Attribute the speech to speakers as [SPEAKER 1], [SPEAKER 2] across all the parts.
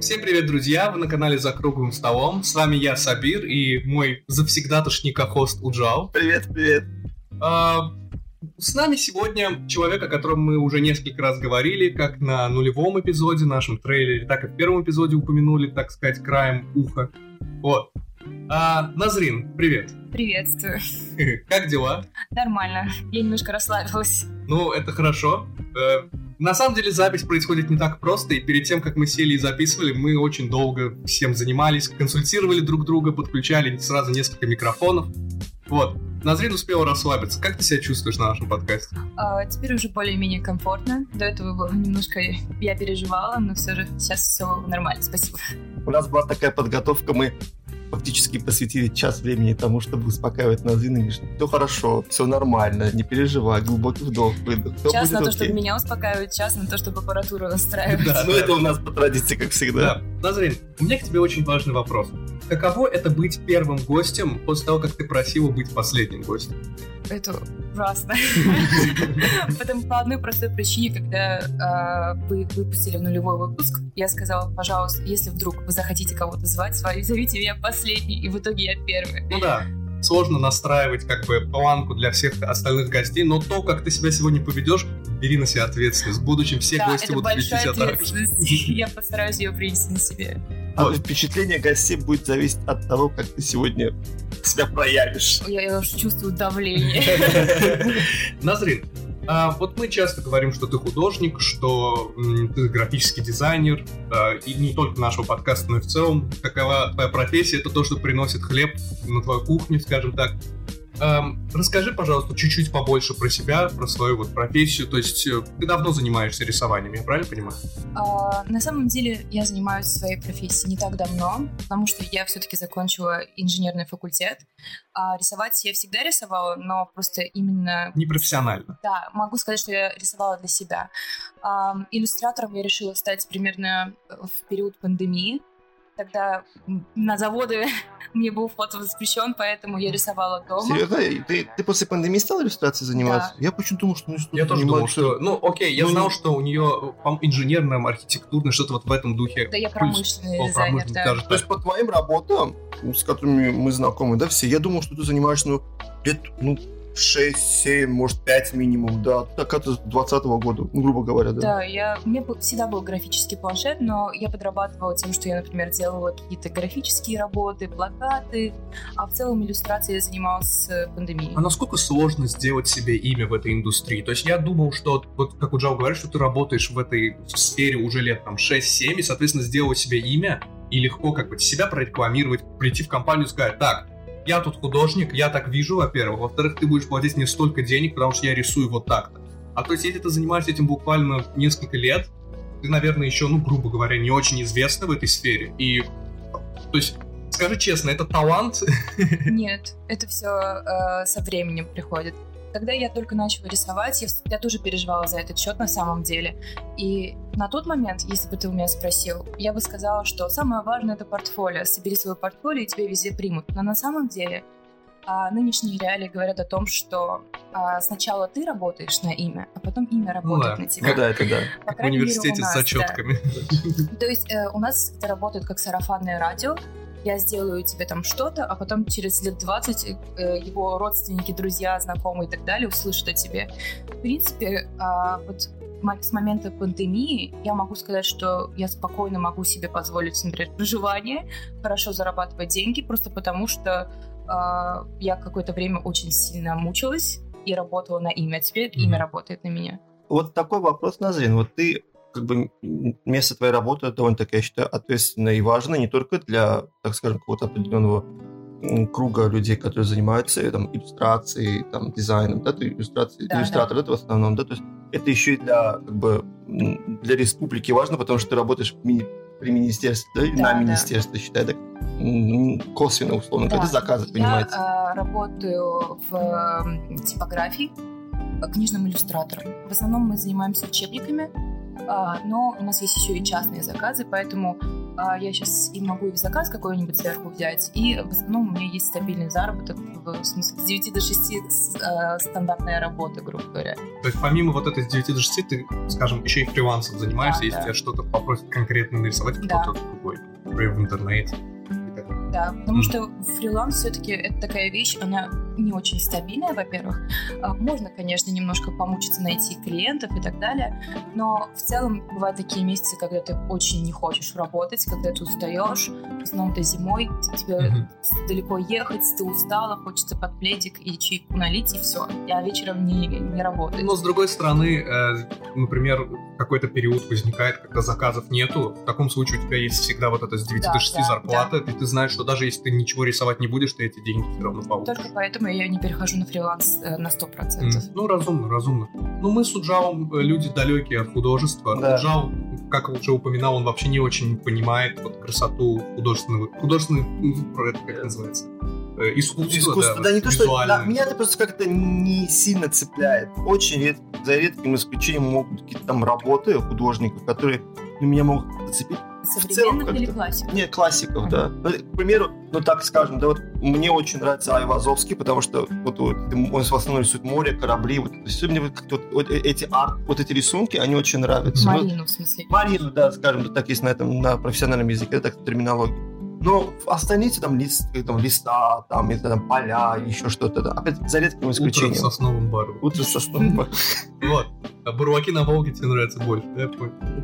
[SPEAKER 1] Всем привет, друзья! Вы на канале «За круглым столом». С вами я, Сабир, и мой завсегдатошний хост Уджал.
[SPEAKER 2] Привет, привет!
[SPEAKER 1] А, с нами сегодня человек, о котором мы уже несколько раз говорили, как на нулевом эпизоде, нашем трейлере, так и в первом эпизоде упомянули, так сказать, краем уха. Вот. А, Назрин, привет.
[SPEAKER 3] Приветствую.
[SPEAKER 1] Как дела?
[SPEAKER 3] Нормально. Я немножко расслабилась.
[SPEAKER 1] Ну, это хорошо. На самом деле запись происходит не так просто, и перед тем, как мы сели и записывали, мы очень долго всем занимались, консультировали друг друга, подключали сразу несколько микрофонов. Вот. Назрин успела расслабиться. Как ты себя чувствуешь на нашем подкасте?
[SPEAKER 3] А, теперь уже более-менее комфортно. До этого было немножко я переживала, но все же сейчас все нормально. Спасибо.
[SPEAKER 2] У нас была такая подготовка, мы фактически посвятили час времени тому, чтобы успокаивать Назрин и говорить, все хорошо, все нормально, не переживай, глубокий вдох, выдох.
[SPEAKER 3] Час на то, чтобы меня успокаивать, час на то, чтобы аппаратуру настраивать.
[SPEAKER 2] Да, ну это у нас по традиции, как всегда.
[SPEAKER 1] Да. Назрин, у меня к тебе очень важный вопрос. Каково это быть первым гостем после того, как ты просила быть последним гостем?
[SPEAKER 3] Это ужасно. Потому по одной простой причине, когда э, вы выпустили нулевой выпуск, я сказала, пожалуйста, если вдруг вы захотите кого-то звать, зовите меня последний, и в итоге я первый.
[SPEAKER 1] Ну да, сложно настраивать как бы планку для всех остальных гостей, но то, как ты себя сегодня поведешь, бери на себя ответственность. В будущем все
[SPEAKER 3] да,
[SPEAKER 1] гости будут вести себя так.
[SPEAKER 3] Я постараюсь ее принести на себе.
[SPEAKER 2] А впечатление гостей будет зависеть от того, как ты сегодня себя проявишь.
[SPEAKER 3] Я, я уже чувствую давление.
[SPEAKER 1] Назрин, а, вот мы часто говорим, что ты художник, что м, ты графический дизайнер, а, и не только нашего подкаста, но и в целом, какова твоя профессия, это то, что приносит хлеб на твою кухню, скажем так. Эм, расскажи, пожалуйста, чуть-чуть побольше про себя, про свою вот профессию. То есть э, ты давно занимаешься рисованием, я правильно понимаю?
[SPEAKER 3] А, на самом деле я занимаюсь своей профессией не так давно, потому что я все-таки закончила инженерный факультет. А рисовать я всегда рисовала, но просто именно...
[SPEAKER 1] Непрофессионально.
[SPEAKER 3] Да, могу сказать, что я рисовала для себя. А, иллюстратором я решила стать примерно в период пандемии, Тогда на заводы мне был вход запрещен, поэтому я рисовала дома.
[SPEAKER 2] Серьезно? Ты, ты после пандемии стала иллюстрацией заниматься? Да. Я почему-то думал, что
[SPEAKER 1] ну, Я тоже думал, что... Ну, окей, я ну, знал, что у нее инженерное, архитектурное, что-то вот в этом духе.
[SPEAKER 3] Да, я промышленный Пусть, дизайнер, да. Даже
[SPEAKER 2] То есть по твоим работам, с которыми мы знакомы, да, все, я думал, что ты занимаешься, ну, лет, ну, 6, 7, может 5 минимум, да, так это с 20 года, грубо говоря, да.
[SPEAKER 3] Да, я, у меня всегда был графический планшет, но я подрабатывала тем, что я, например, делала какие-то графические работы, плакаты, а в целом иллюстрацией я занималась с пандемией.
[SPEAKER 1] А насколько сложно сделать себе имя в этой индустрии? То есть я думал, что, вот как у Джао говорит, что ты работаешь в этой сфере уже лет там 6-7, и, соответственно, сделала себе имя, и легко как бы себя прорекламировать, прийти в компанию и сказать, так, я тут художник, я так вижу, во-первых. Во-вторых, ты будешь платить мне столько денег, потому что я рисую вот так-то. А то есть, если ты занимаешься этим буквально несколько лет, ты, наверное, еще, ну, грубо говоря, не очень известна в этой сфере. И, то есть, скажи честно, это талант?
[SPEAKER 3] Нет, это все э, со временем приходит. Когда я только начала рисовать, я, я тоже переживала за этот счет на самом деле. И на тот момент, если бы ты у меня спросил, я бы сказала, что самое важное — это портфолио. Собери свое портфолио, и тебя везде примут. Но на самом деле а нынешние реалии говорят о том, что а, сначала ты работаешь на имя, а потом имя работает ну, да. на тебя.
[SPEAKER 2] Ну да, это да.
[SPEAKER 1] По как в университете мере, нас, с зачетками.
[SPEAKER 3] Да. То есть э, у нас это работает как сарафанное радио, я сделаю тебе там что-то, а потом через лет 20 э, его родственники, друзья, знакомые и так далее услышат о тебе. В принципе, э, вот с момента пандемии я могу сказать, что я спокойно могу себе позволить, например, проживание, хорошо зарабатывать деньги, просто потому что э, я какое-то время очень сильно мучилась и работала на имя, а теперь mm-hmm. имя работает на меня.
[SPEAKER 2] Вот такой вопрос, Назрин. Вот ты как бы место твоей работы довольно-таки, я считаю, ответственно и важно не только для, так скажем, какого-то определенного круга людей, которые занимаются там, иллюстрацией, там, дизайном, да, ты да, иллюстратор, да. это в основном, да, то есть это еще и для, как бы, для республики важно, потому что ты работаешь ми- при министерстве, да, да на да. министерстве, считай, да, косвенно, условно, да. когда заказы принимаются.
[SPEAKER 3] Я э, работаю в типографии, книжным иллюстратором. В основном мы занимаемся учебниками, но у нас есть еще и частные заказы, поэтому а я сейчас и могу и заказ какой-нибудь сверху взять, и в основном у меня есть стабильный заработок, в смысле с 9 до 6 э, стандартная работа, грубо говоря.
[SPEAKER 1] То есть помимо вот этой с 9 до 6 ты, скажем, еще и фрилансом занимаешься,
[SPEAKER 3] Да,
[SPEAKER 1] если
[SPEAKER 3] да.
[SPEAKER 1] тебя что-то попросят конкретно нарисовать,
[SPEAKER 3] Да.
[SPEAKER 1] кто-то другой, например, в интернете.
[SPEAKER 3] Да, потому
[SPEAKER 1] Мгм.
[SPEAKER 3] что фриланс все-таки это такая вещь, она не очень стабильная, во-первых. А, Можно, конечно, немножко помучиться найти клиентов и так далее, но в целом бывают такие месяцы, когда ты очень не хочешь работать, когда ты устаешь, в основном это зимой, тебе
[SPEAKER 1] Мгм.
[SPEAKER 3] далеко ехать, ты устала, хочется под пледик и чайку налить, и все. Я вечером не, не работаю.
[SPEAKER 1] Но с другой стороны, э, например, какой-то период возникает, когда заказов нету. В таком случае у тебя есть всегда вот это с 9
[SPEAKER 3] Да,
[SPEAKER 1] до 6
[SPEAKER 3] да,
[SPEAKER 1] зарплата, и ты знаешь, что даже если ты ничего рисовать не будешь, ты эти деньги все равно получишь.
[SPEAKER 3] Только поэтому я не перехожу на фриланс э, на 100%.
[SPEAKER 1] М, Ну, разумно, разумно. Ну, мы с Уджаом э, люди далекие от художества.
[SPEAKER 2] Да.
[SPEAKER 1] Уджао, как уже упоминал, он вообще не очень понимает вот красоту художественного... Художественный... про это как называется? Э, Искусство,
[SPEAKER 2] Искусство, да,
[SPEAKER 1] вот
[SPEAKER 2] не то, что... да, меня это просто как-то не сильно цепляет. Очень ред- за редким исключением могут быть какие-то там работы художников, которые ну, меня могут зацепить.
[SPEAKER 3] Современных или классик?
[SPEAKER 2] Не, классиков, да. Ну, К примеру, ну так скажем, да, вот мне очень нравится Айвазовский, потому что вот, вот он в основном рисует море, корабли, вот, мне вот вот, вот э- эти арт, вот эти рисунки, они очень нравятся. Вот-
[SPEAKER 3] Марину, в смысле.
[SPEAKER 2] Марину, да, скажем, так есть на этом, на профессиональном языке, так терминология. Но остальные эти там, лист, там листа, там, это, там поля, еще что-то, да. опять за редким
[SPEAKER 1] Утро в
[SPEAKER 2] исключением.
[SPEAKER 1] сосновом бару.
[SPEAKER 2] Утро со сном.
[SPEAKER 1] Вот. А Бурлаки на Волге тебе нравятся больше, да?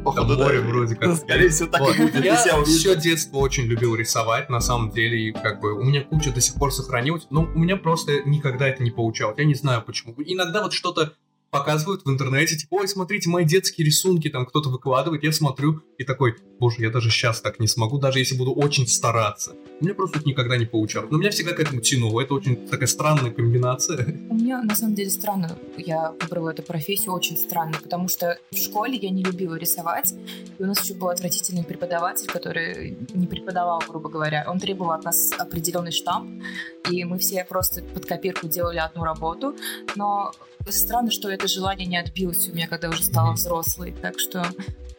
[SPEAKER 2] Походу, да.
[SPEAKER 1] вроде как.
[SPEAKER 2] Скорее всего, так и будет.
[SPEAKER 1] Я все детство очень любил рисовать, на самом деле, и как бы у меня куча до сих пор сохранилась, но у меня просто никогда это не получалось. Я не знаю почему. Иногда вот что-то показывают в интернете, типа, ой, смотрите, мои детские рисунки, там кто-то выкладывает, я смотрю и такой, боже, я даже сейчас так не смогу, даже если буду очень стараться. У меня просто это никогда не получалось. Но меня всегда к этому тянуло, это очень такая странная комбинация.
[SPEAKER 3] У меня на самом деле странно, я выбрала эту профессию очень странно, потому что в школе я не любила рисовать, и у нас еще был отвратительный преподаватель, который не преподавал, грубо говоря. Он требовал от нас определенный штамп, и мы все просто под копирку делали одну работу, но странно, что это желание не отбилось у меня, когда уже стала взрослой, так что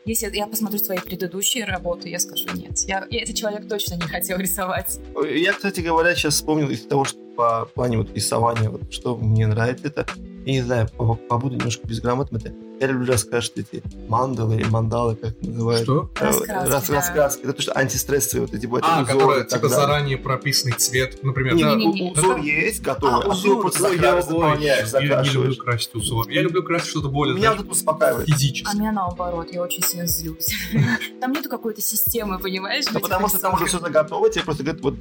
[SPEAKER 3] если я посмотрю свои предыдущие работы, я скажу нет. Я, я- этот человек точно не хотел рисовать.
[SPEAKER 2] Я, кстати говоря, сейчас вспомнил из того, что по плане вот рисования, вот, что мне нравится, это, я не знаю, по- побуду немножко безграмотным, люблю рассказывать эти мандалы или мандалы, как называют.
[SPEAKER 1] Что?
[SPEAKER 2] Э,
[SPEAKER 3] Раскраски,
[SPEAKER 2] рас-
[SPEAKER 3] да.
[SPEAKER 2] раскраски. Это то, что антистрессовые вот эти вот
[SPEAKER 1] А,
[SPEAKER 2] узоры так
[SPEAKER 1] типа,
[SPEAKER 2] далее.
[SPEAKER 1] заранее прописанный цвет, например.
[SPEAKER 2] Не,
[SPEAKER 1] да,
[SPEAKER 2] не, не,
[SPEAKER 3] Не-не-не.
[SPEAKER 2] узор
[SPEAKER 1] это-
[SPEAKER 2] есть готовый,
[SPEAKER 1] А,
[SPEAKER 2] а, ты просто
[SPEAKER 1] я-
[SPEAKER 2] заполняешь,
[SPEAKER 1] Я не люблю красить узор. Я люблю красить что-то более
[SPEAKER 2] Меня это успокаивает.
[SPEAKER 1] физически.
[SPEAKER 3] А меня наоборот, я очень сильно злюсь. Там нету какой-то системы, понимаешь?
[SPEAKER 2] Ну,
[SPEAKER 3] этих
[SPEAKER 2] потому что там уже что-то готово, тебе просто говорят, вот,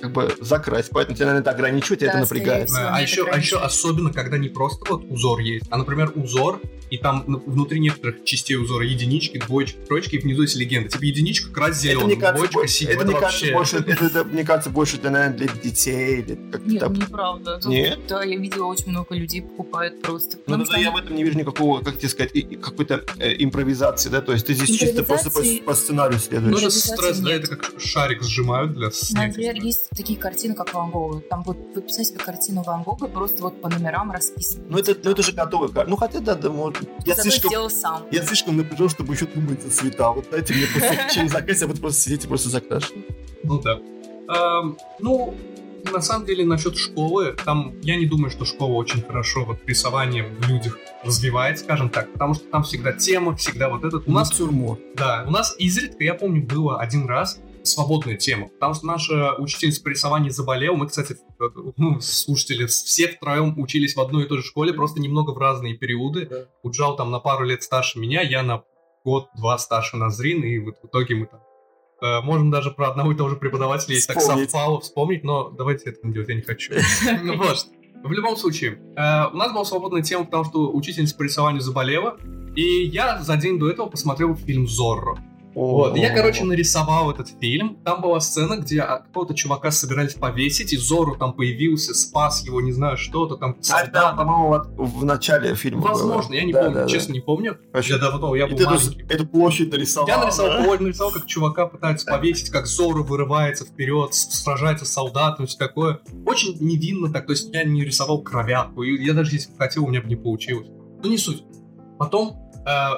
[SPEAKER 2] как бы закрась, поэтому тебя, наверное, это ограничивает,
[SPEAKER 3] Да,
[SPEAKER 2] это напрягает.
[SPEAKER 3] всего.
[SPEAKER 1] А
[SPEAKER 3] мне
[SPEAKER 1] еще,
[SPEAKER 3] это
[SPEAKER 1] а еще особенно, когда не просто вот узор есть, а, например, узор, и там ну, внутри некоторых частей узора единички, двоечки, троечки, и внизу есть легенда. Типа единичка крась
[SPEAKER 2] Это,
[SPEAKER 1] зеленым,
[SPEAKER 2] мне кажется,
[SPEAKER 1] двоечка синим.
[SPEAKER 2] это, мне кажется,
[SPEAKER 1] вообще...
[SPEAKER 2] больше, это, это, мне кажется, больше, это, наверное, для детей или
[SPEAKER 3] Нет,
[SPEAKER 2] там.
[SPEAKER 3] неправда. Тут-
[SPEAKER 2] Нет?
[SPEAKER 3] Да, я видела очень много людей покупают просто.
[SPEAKER 2] Ну,
[SPEAKER 3] что
[SPEAKER 2] я в этом не вижу никакого, как тебе сказать, какой-то э, импровизации, да, то есть ты здесь чисто просто по, по сценарию
[SPEAKER 1] Ну,
[SPEAKER 2] следуешь.
[SPEAKER 1] это
[SPEAKER 3] Обязательно
[SPEAKER 1] стресс, да, это как шарик сжимают для стресса.
[SPEAKER 3] есть такие картины, как Ван Гога. Там вот вы представляете себе картину Ван Гога просто вот по номерам расписаны.
[SPEAKER 2] Ну это, ну, это же готовый кар- Ну, хотя, да, да, может. Я
[SPEAKER 3] Зато
[SPEAKER 2] слишком,
[SPEAKER 3] сделал сам.
[SPEAKER 2] я слишком напряжен, чтобы еще думать за цвета. Вот дайте мне просто чем закрасить, я буду просто сидеть и просто закрашивать.
[SPEAKER 1] Ну да. Эм, ну, на самом деле, насчет школы, там, я не думаю, что школа очень хорошо вот рисование в людях развивает, скажем так, потому что там всегда тема, всегда вот этот. У нас
[SPEAKER 2] Натюрморт.
[SPEAKER 1] Да, у нас изредка, я помню, было один раз свободная тема, потому что наша учительница по рисованию заболела. Мы, кстати, э, ну, слушатели, все втроем учились в одной и той же школе, просто немного в разные периоды.
[SPEAKER 2] Да.
[SPEAKER 1] Уджал там на пару лет старше меня, я на год-два старше Назрин, и вот в итоге мы там э, можем даже про одного и того же преподавателя, если так совпало, вспомнить, но давайте это не делать, я не хочу. Ну вот. В любом случае, э, у нас была свободная тема, потому что учительница по рисованию заболела, и я за день до этого посмотрел фильм «Зорро». Вот, я, короче, нарисовал этот фильм. Там была сцена, где а, какого-то чувака собирались повесить, и Зорро там появился, спас его, не знаю, что-то там.
[SPEAKER 2] А это, по-моему, вот в начале фильма было.
[SPEAKER 1] Возможно, я не
[SPEAKER 2] Да,
[SPEAKER 1] помню,
[SPEAKER 2] да, да.
[SPEAKER 1] честно не помню.
[SPEAKER 2] Вообще.
[SPEAKER 1] Я давно, я был
[SPEAKER 2] ты
[SPEAKER 1] маленький.
[SPEAKER 2] эту площадь нарисовал.
[SPEAKER 1] Я нарисовал,
[SPEAKER 2] да?
[SPEAKER 1] Оль нарисовал, как чувака пытаются повесить, как Зорро вырывается вперед, сражается с солдатом, все такое. Очень невинно так, то есть я не рисовал кровятку, и я даже если бы хотел, у меня бы не получилось. Ну не суть. Потом, э,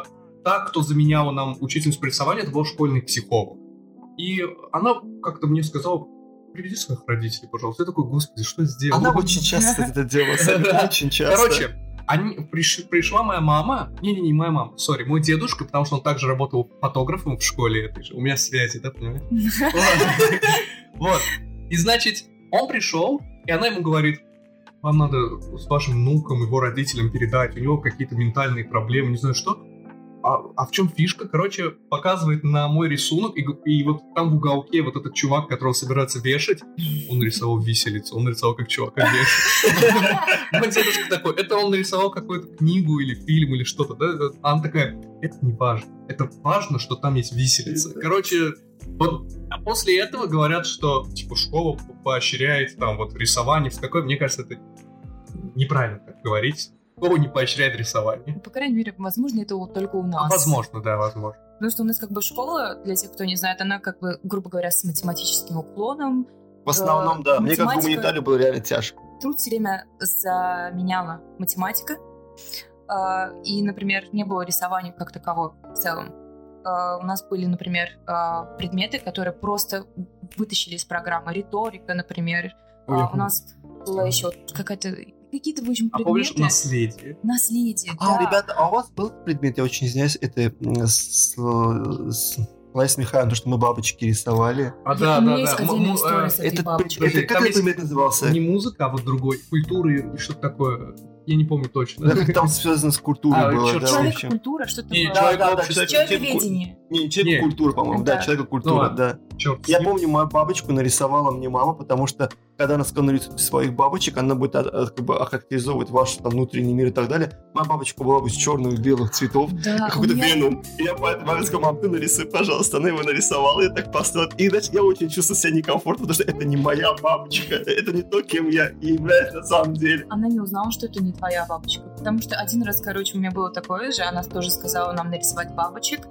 [SPEAKER 1] та, кто заменяла нам учительницу по рисованию, это был школьный психолог. И она как-то мне сказала, приведи своих родителей, пожалуйста. Я такой, господи, что я сделал?
[SPEAKER 2] Она очень часто это делает, очень часто.
[SPEAKER 1] Короче, они, приш, пришла моя мама, не-не-не, моя мама, сори, мой дедушка, потому что он также работал фотографом в школе этой же. У меня связи, да, понимаешь? Вот. И значит, он пришел, и она ему говорит, вам надо с вашим внуком, его родителям передать, у него какие-то ментальные проблемы, не знаю что а, а в чем фишка? Короче, показывает на мой рисунок, и, и вот там в уголке вот этот чувак, которого собирается вешать, он нарисовал виселицу, он нарисовал как чувака дедушка такой, это он нарисовал какую-то книгу или фильм или что-то, да? А она такая, это не важно, это важно, что там есть виселица. Короче, вот а после этого говорят, что типа школа поощряет там вот рисование, в такое, мне кажется, это неправильно так говорить. Школа не поощряет рисование.
[SPEAKER 3] По крайней мере, возможно, это вот только у нас.
[SPEAKER 1] Возможно, да, возможно.
[SPEAKER 3] Потому что у нас как бы школа, для тех, кто не знает, она как бы, грубо говоря, с математическим уклоном.
[SPEAKER 2] В основном, да. Мне как гуманитарию было реально тяжко.
[SPEAKER 3] Труд все время заменяла математика. А, и, например, не было рисования как такового в целом. А, у нас были, например, а, предметы, которые просто вытащили из программы. Риторика, например. У нас была еще какая-то какие-то, в общем, предметы. А помнишь
[SPEAKER 1] наследие?
[SPEAKER 3] Наследие,
[SPEAKER 2] А, да. ребята, а у вас был предмет, я очень извиняюсь, это с, с Лариса Михайловна, то, что мы бабочки рисовали.
[SPEAKER 3] А, да, да, да. Это,
[SPEAKER 2] это как этот предмет назывался?
[SPEAKER 1] Не музыка, а вот другой. Культура и что-то такое. Я не помню точно.
[SPEAKER 2] Да, там связано с культурой а, было,
[SPEAKER 3] черт, да, человек культура, что такое?
[SPEAKER 2] Да, да, да,
[SPEAKER 3] человековедение.
[SPEAKER 2] Не, человек культура, по-моему, да, человек культура, ну, да. Черт, я помню, мою бабочку нарисовала мне мама, потому что когда она сказала нарисуйте своих бабочек, она будет как бы охарактеризовывать ваш там внутренний мир и так далее. Моя бабочка была бы из черных и белых цветов, да, какой-то меня... веном. И я поэтому маме сказала, мам, ты нарисуй, пожалуйста. Она его нарисовала, я так поставила. И значит, я очень чувствую себя некомфортно, потому что это не моя бабочка, это не то, кем я являюсь на самом деле.
[SPEAKER 3] Она не узнала, что это не твоя бабочка. Потому что один раз, короче, у меня было такое же, она тоже сказала нам нарисовать бабочек.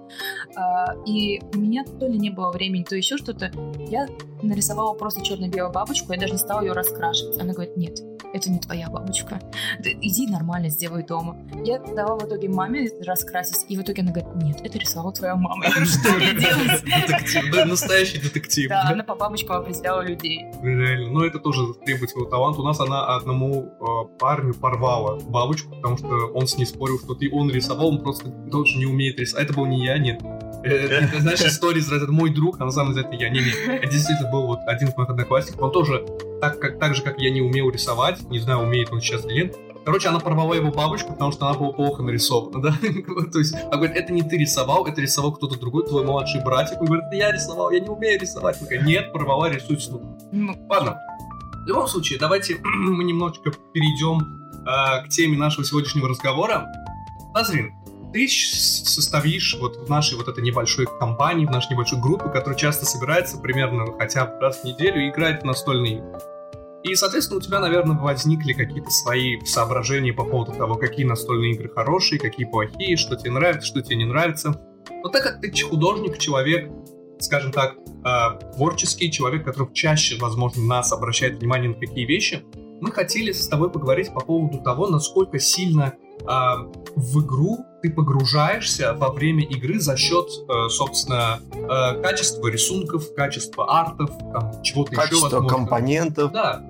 [SPEAKER 3] А, и у меня то ли не было времени, то еще что-то. Я нарисовала просто черно-белую бабочку, я даже не стала ее раскрашивать. Она говорит, нет, это не твоя бабочка. Иди нормально сделай дома. Я дала в итоге маме раскрасить, и в итоге она говорит, нет, это рисовала твоя мама. Что мне делать?
[SPEAKER 1] Детектив, да, настоящий детектив.
[SPEAKER 3] Да, она по бабочкам определяла людей.
[SPEAKER 1] Реально, но это тоже требует своего таланта. У нас она одному э, парню порвала бабочку, потому что он с ней спорил, что ты он рисовал, он просто тоже не умеет рисовать. А это был не я, нет. Это, знаешь, история, это мой друг, а на самом деле это я. Не-не, это действительно был вот один из моих одноклассников. Он тоже, так, как, так же, как я не умел рисовать, не знаю, умеет он сейчас или нет, Короче, она порвала его бабочку, потому что она была плохо нарисована, да? То есть, она говорит, это не ты рисовал, это рисовал кто-то другой, твой младший братик. Он говорит, я рисовал, я не умею рисовать. Говорит, нет, порвала, рисуй. Ну, ладно. В любом случае, давайте мы немножечко перейдем э, к теме нашего сегодняшнего разговора. Назрин, ты состоишь вот в нашей вот этой небольшой компании, в нашей небольшой группе, которая часто собирается примерно хотя бы раз в неделю и играет в настольные игры. И, соответственно, у тебя, наверное, возникли какие-то свои соображения по поводу того, какие настольные игры хорошие, какие плохие, что тебе нравится, что тебе не нравится. Но так как ты художник, человек, скажем так, э, творческий человек, который чаще, возможно, нас обращает внимание на такие вещи, мы хотели с тобой поговорить по поводу того, насколько сильно э, в игру ты погружаешься во время игры за счет, э, собственно, э, качества рисунков, качества артов, там, чего-то
[SPEAKER 2] еще. Качество компонентов.
[SPEAKER 1] Да.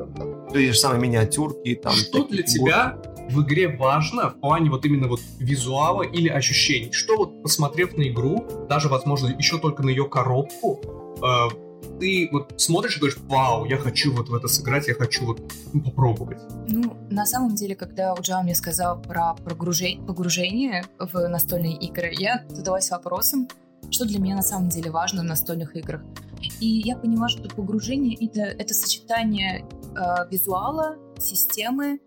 [SPEAKER 2] То есть самые миниатюрки. Там,
[SPEAKER 1] Что для тебя в игре важно в плане вот именно вот визуала или ощущений? Что вот, посмотрев на игру, даже, возможно, еще только на ее коробку, э, ты вот смотришь и говоришь, вау, я хочу вот в это сыграть, я хочу вот ну, попробовать?
[SPEAKER 3] Ну, на самом деле, когда Уджа мне сказал про погружение, в настольные игры, я задалась вопросом, что для меня на самом деле важно в настольных играх. И я поняла, что погружение это, это сочетание э, визуала, системы.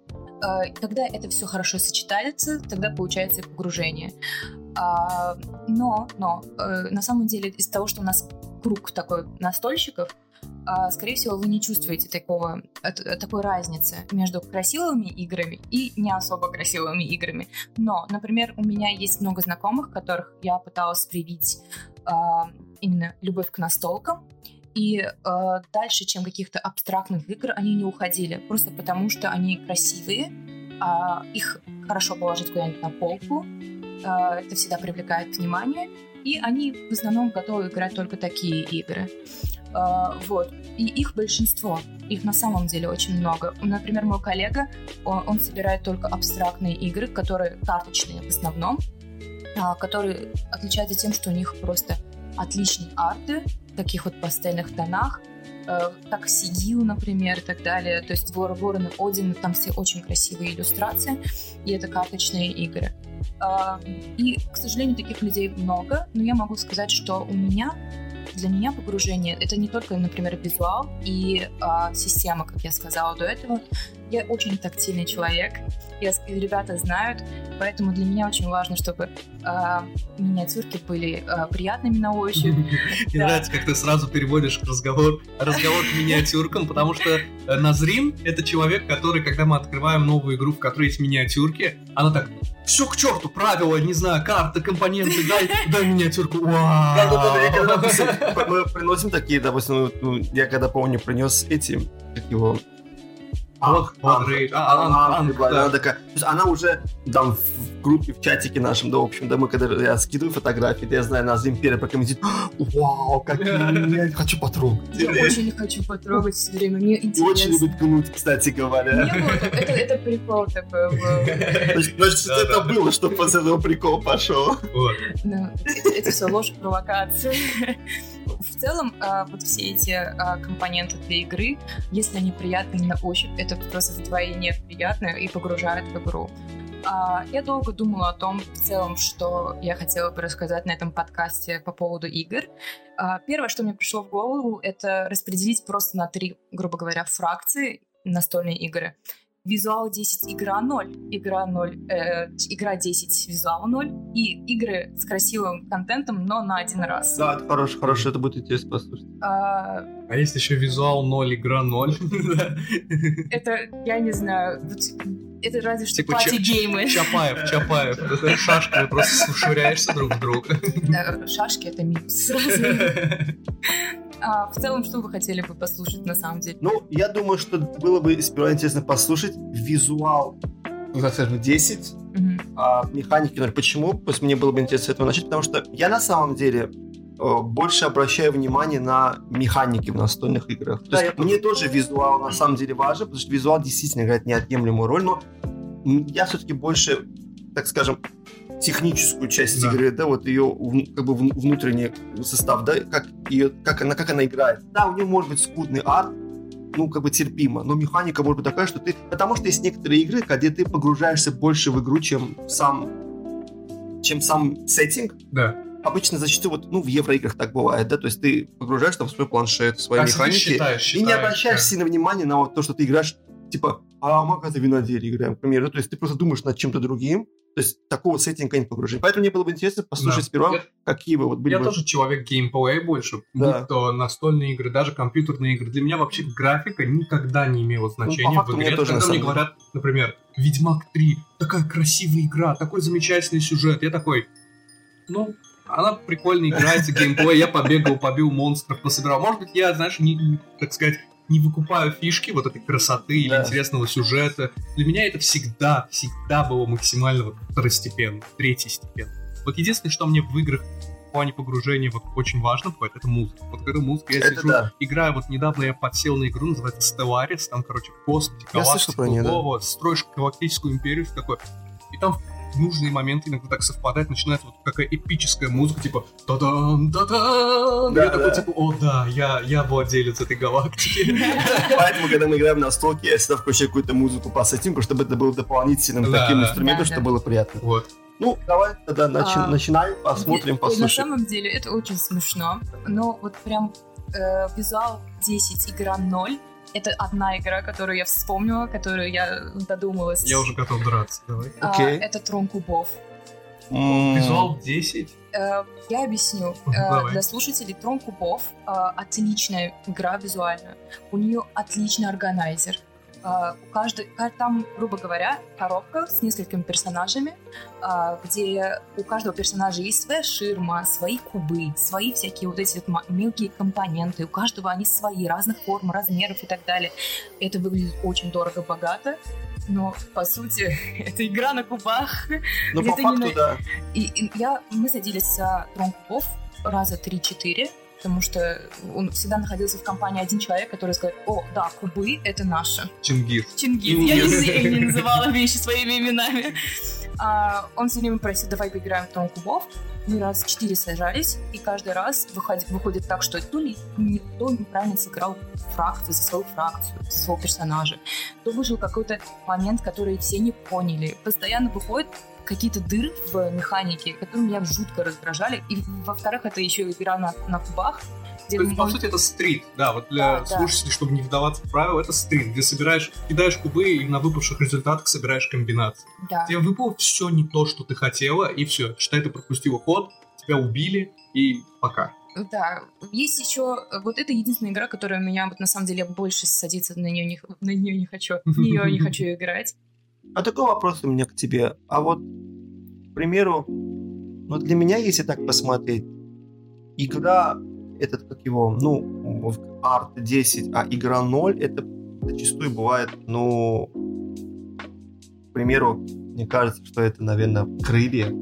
[SPEAKER 3] Э, когда это все хорошо сочетается, тогда получается погружение. А, но, но э, на самом деле из-за того, что у нас круг такой настольщиков, а, скорее всего, вы не чувствуете такого, такой разницы между красивыми играми и не особо красивыми играми. Но, например, у меня есть много знакомых, которых я пыталась привить а, именно любовь к настолкам, и э, дальше, чем каких-то абстрактных игр, они не уходили, просто потому что они красивые, э, их хорошо положить куда-нибудь на полку, Э, это всегда привлекает внимание. И они в основном готовы играть только такие игры. Uh, вот. И их большинство. Их на самом деле очень много. Например, мой коллега, он, он собирает только абстрактные игры, которые карточные в основном, uh, которые отличаются тем, что у них просто отличные арты таких вот пастельных тонах, uh, как Сигил, например, и так далее. То есть Вор, Ворон и Один, там все очень красивые иллюстрации, и это карточные игры. И, к сожалению, таких людей много, но я могу сказать, что у меня для меня погружение это не только, например, визуал и а, система, как я сказала до этого. Я очень тактильный человек, я, ребята знают, поэтому для меня очень важно, чтобы а, миниатюрки были а, приятными на ощупь.
[SPEAKER 1] Мне нравится, как ты сразу переводишь разговор, разговор к миниатюркам, потому что э, Назрин — это человек, который, когда мы открываем новую игру, в которой есть миниатюрки, она так все к черту, правила, не знаю, карты, компоненты, дай, дай миниатюрку.
[SPEAKER 2] Мы приносим такие, допустим, ну, я когда помню, принес эти, как его,
[SPEAKER 1] Алан,
[SPEAKER 2] она такая, то есть она уже там группе, в чатике нашем, да, в общем, да, мы когда я скидываю фотографии, да, я знаю, нас империя прокомментирует, вау, как я хочу потрогать.
[SPEAKER 3] Я очень хочу потрогать все время, мне интересно.
[SPEAKER 2] Очень любит гнуть, кстати говоря.
[SPEAKER 3] Это, это прикол такой был.
[SPEAKER 2] Значит, это было, что после этого прикол пошел.
[SPEAKER 3] Ну, это все ложь провокация в целом, а, вот все эти а, компоненты для игры, если они приятны на ощупь, это просто вдвойне приятно и погружает в игру. А, я долго думала о том, в целом, что я хотела бы рассказать на этом подкасте по поводу игр. Первое, что мне пришло в голову, это распределить просто на три, грубо говоря, фракции настольные игры. Визуал 10, игра 0, игра 0, э, игра 10, визуал 0, и игры с красивым контентом, но на один раз.
[SPEAKER 2] Да, это хорошо, хорошо, это будет интересно послушать.
[SPEAKER 1] А, а есть еще визуал 0, игра 0.
[SPEAKER 3] Это, я не знаю, это разве что типа пати-геймы.
[SPEAKER 1] Чапаев, Чапаев. Шашками просто швыряешься друг в друга.
[SPEAKER 3] Да, шашки — это минус сразу. А в целом, что вы хотели бы послушать на самом деле?
[SPEAKER 2] Ну, я думаю, что было бы сперва интересно послушать визуал, ну, так скажем, 10, mm-hmm. а механики 0. Почему? Пусть мне было бы интересно с этого начать, потому что я на самом деле больше обращаю внимание на механики в настольных играх. То да, есть мне тоже визуал на самом деле важен, потому что визуал действительно играет неотъемлемую роль, но я все-таки больше, так скажем, техническую часть да. игры, да, вот ее как бы внутренний состав, да, как ее, как она, как она играет. Да, у нее может быть скудный арт, ну, как бы терпимо, но механика может быть такая, что ты... Потому что есть некоторые игры, где ты погружаешься больше в игру, чем сам чем сам сеттинг.
[SPEAKER 1] Да.
[SPEAKER 2] Обычно зачастую вот, ну, в евроиграх так бывает, да, то есть ты погружаешься там в свой планшет, в свои как механики, считаешь, считаешь, и не обращаешь да. сильно внимания на вот то, что ты играешь, типа, а мы, оказывается, виноделие играем, к примеру, то есть ты просто думаешь над чем-то другим, то есть такого сеттинга не погружения. Поэтому мне было бы интересно послушать да. сперва, я, какие бы вот были
[SPEAKER 1] Я
[SPEAKER 2] бы...
[SPEAKER 1] тоже человек геймплея больше, да. будь то настольные игры, даже компьютерные игры. Для меня вообще графика никогда не имела значения ну, по в игре. Тоже Когда мне говорят, например, Ведьмак 3, такая красивая игра, такой замечательный сюжет. Я такой, ну, она прикольно играется, геймплей, я побегал, побил монстров, пособирал. Может быть, я, знаешь, не, так сказать, не выкупаю фишки вот этой красоты или да. интересного сюжета. Для меня это всегда, всегда было максимально вот второстепенно, третий степен. Вот единственное, что мне в играх в плане погружения вот очень важно бывает, это музыка. Вот когда музыка, я это сижу, да. играю, вот недавно я подсел на игру, называется Stellaris, там, короче, в космосе, галактика, да. строишь галактическую империю, такой, и там в нужные моменты иногда так совпадает, начинается вот такая эпическая музыка, типа та-дан, та-дан. Да, я такой, типа, о да, я, я владелец этой галактики.
[SPEAKER 2] Поэтому, когда мы играем на столке, я всегда включаю какую-то музыку по сеттингу, чтобы это было дополнительным таким инструментом, чтобы было приятно.
[SPEAKER 1] Вот.
[SPEAKER 2] Ну, давай тогда начи- а, начинаем, посмотрим, послушаем. На
[SPEAKER 3] самом деле это очень смешно, но вот прям э, визуал 10, игра 0, это одна игра, которую я вспомнила, которую я додумалась.
[SPEAKER 1] Я уже готов драться, давай.
[SPEAKER 3] А, okay. Это Трон Кубов.
[SPEAKER 1] Визуал 10?
[SPEAKER 3] Э, я объясню. Давай. Для слушателей Трон Кубов э, отличная игра визуально. У нее отличный органайзер. У каждой, там, грубо говоря, коробка с несколькими персонажами, uh, где у каждого персонажа есть своя ширма, свои кубы, свои всякие вот эти вот мелкие компоненты. У каждого они свои, разных форм, размеров и так далее. Это выглядит очень дорого, богато. но по сути это игра на кубах.
[SPEAKER 2] Ну, по факту, на... да.
[SPEAKER 3] И, и я, мы садились за трон кубов раза 3-4, потому что он всегда находился в компании один человек, который сказал, о, да, кубы — это наши.
[SPEAKER 1] Чингис.
[SPEAKER 3] Чингис. Я не, я не называла вещи своими именами. А, он все время просит, давай поиграем в трон кубов. Мы раз четыре сажались, и каждый раз выходит, выходит так, что то ли никто неправильно сыграл фракцию, за свою фракцию, за своего персонажа, то вышел какой-то момент, который все не поняли. Постоянно выходит какие-то дыры в механике, которые меня жутко раздражали. И, во-вторых, это еще игра на, на кубах,
[SPEAKER 1] то есть, по сути, это стрит, да, вот для да, слушателей, да. чтобы не вдаваться в правила, это стрит, где собираешь, кидаешь кубы и на выпавших результатах собираешь комбинации.
[SPEAKER 3] Да.
[SPEAKER 1] Тебе выпало все не то, что ты хотела, и все, считай, ты пропустила ход, тебя убили, и пока.
[SPEAKER 3] Да, есть еще вот это единственная игра, которая у меня вот на самом деле больше садиться на нее не на нее не хочу, в нее не хочу играть.
[SPEAKER 2] А такой вопрос у меня к тебе. А вот, к примеру, ну для меня, если так посмотреть, игра этот, как его, ну, арт 10, а игра 0, это зачастую бывает, ну, к примеру, мне кажется, что это, наверное, крылья.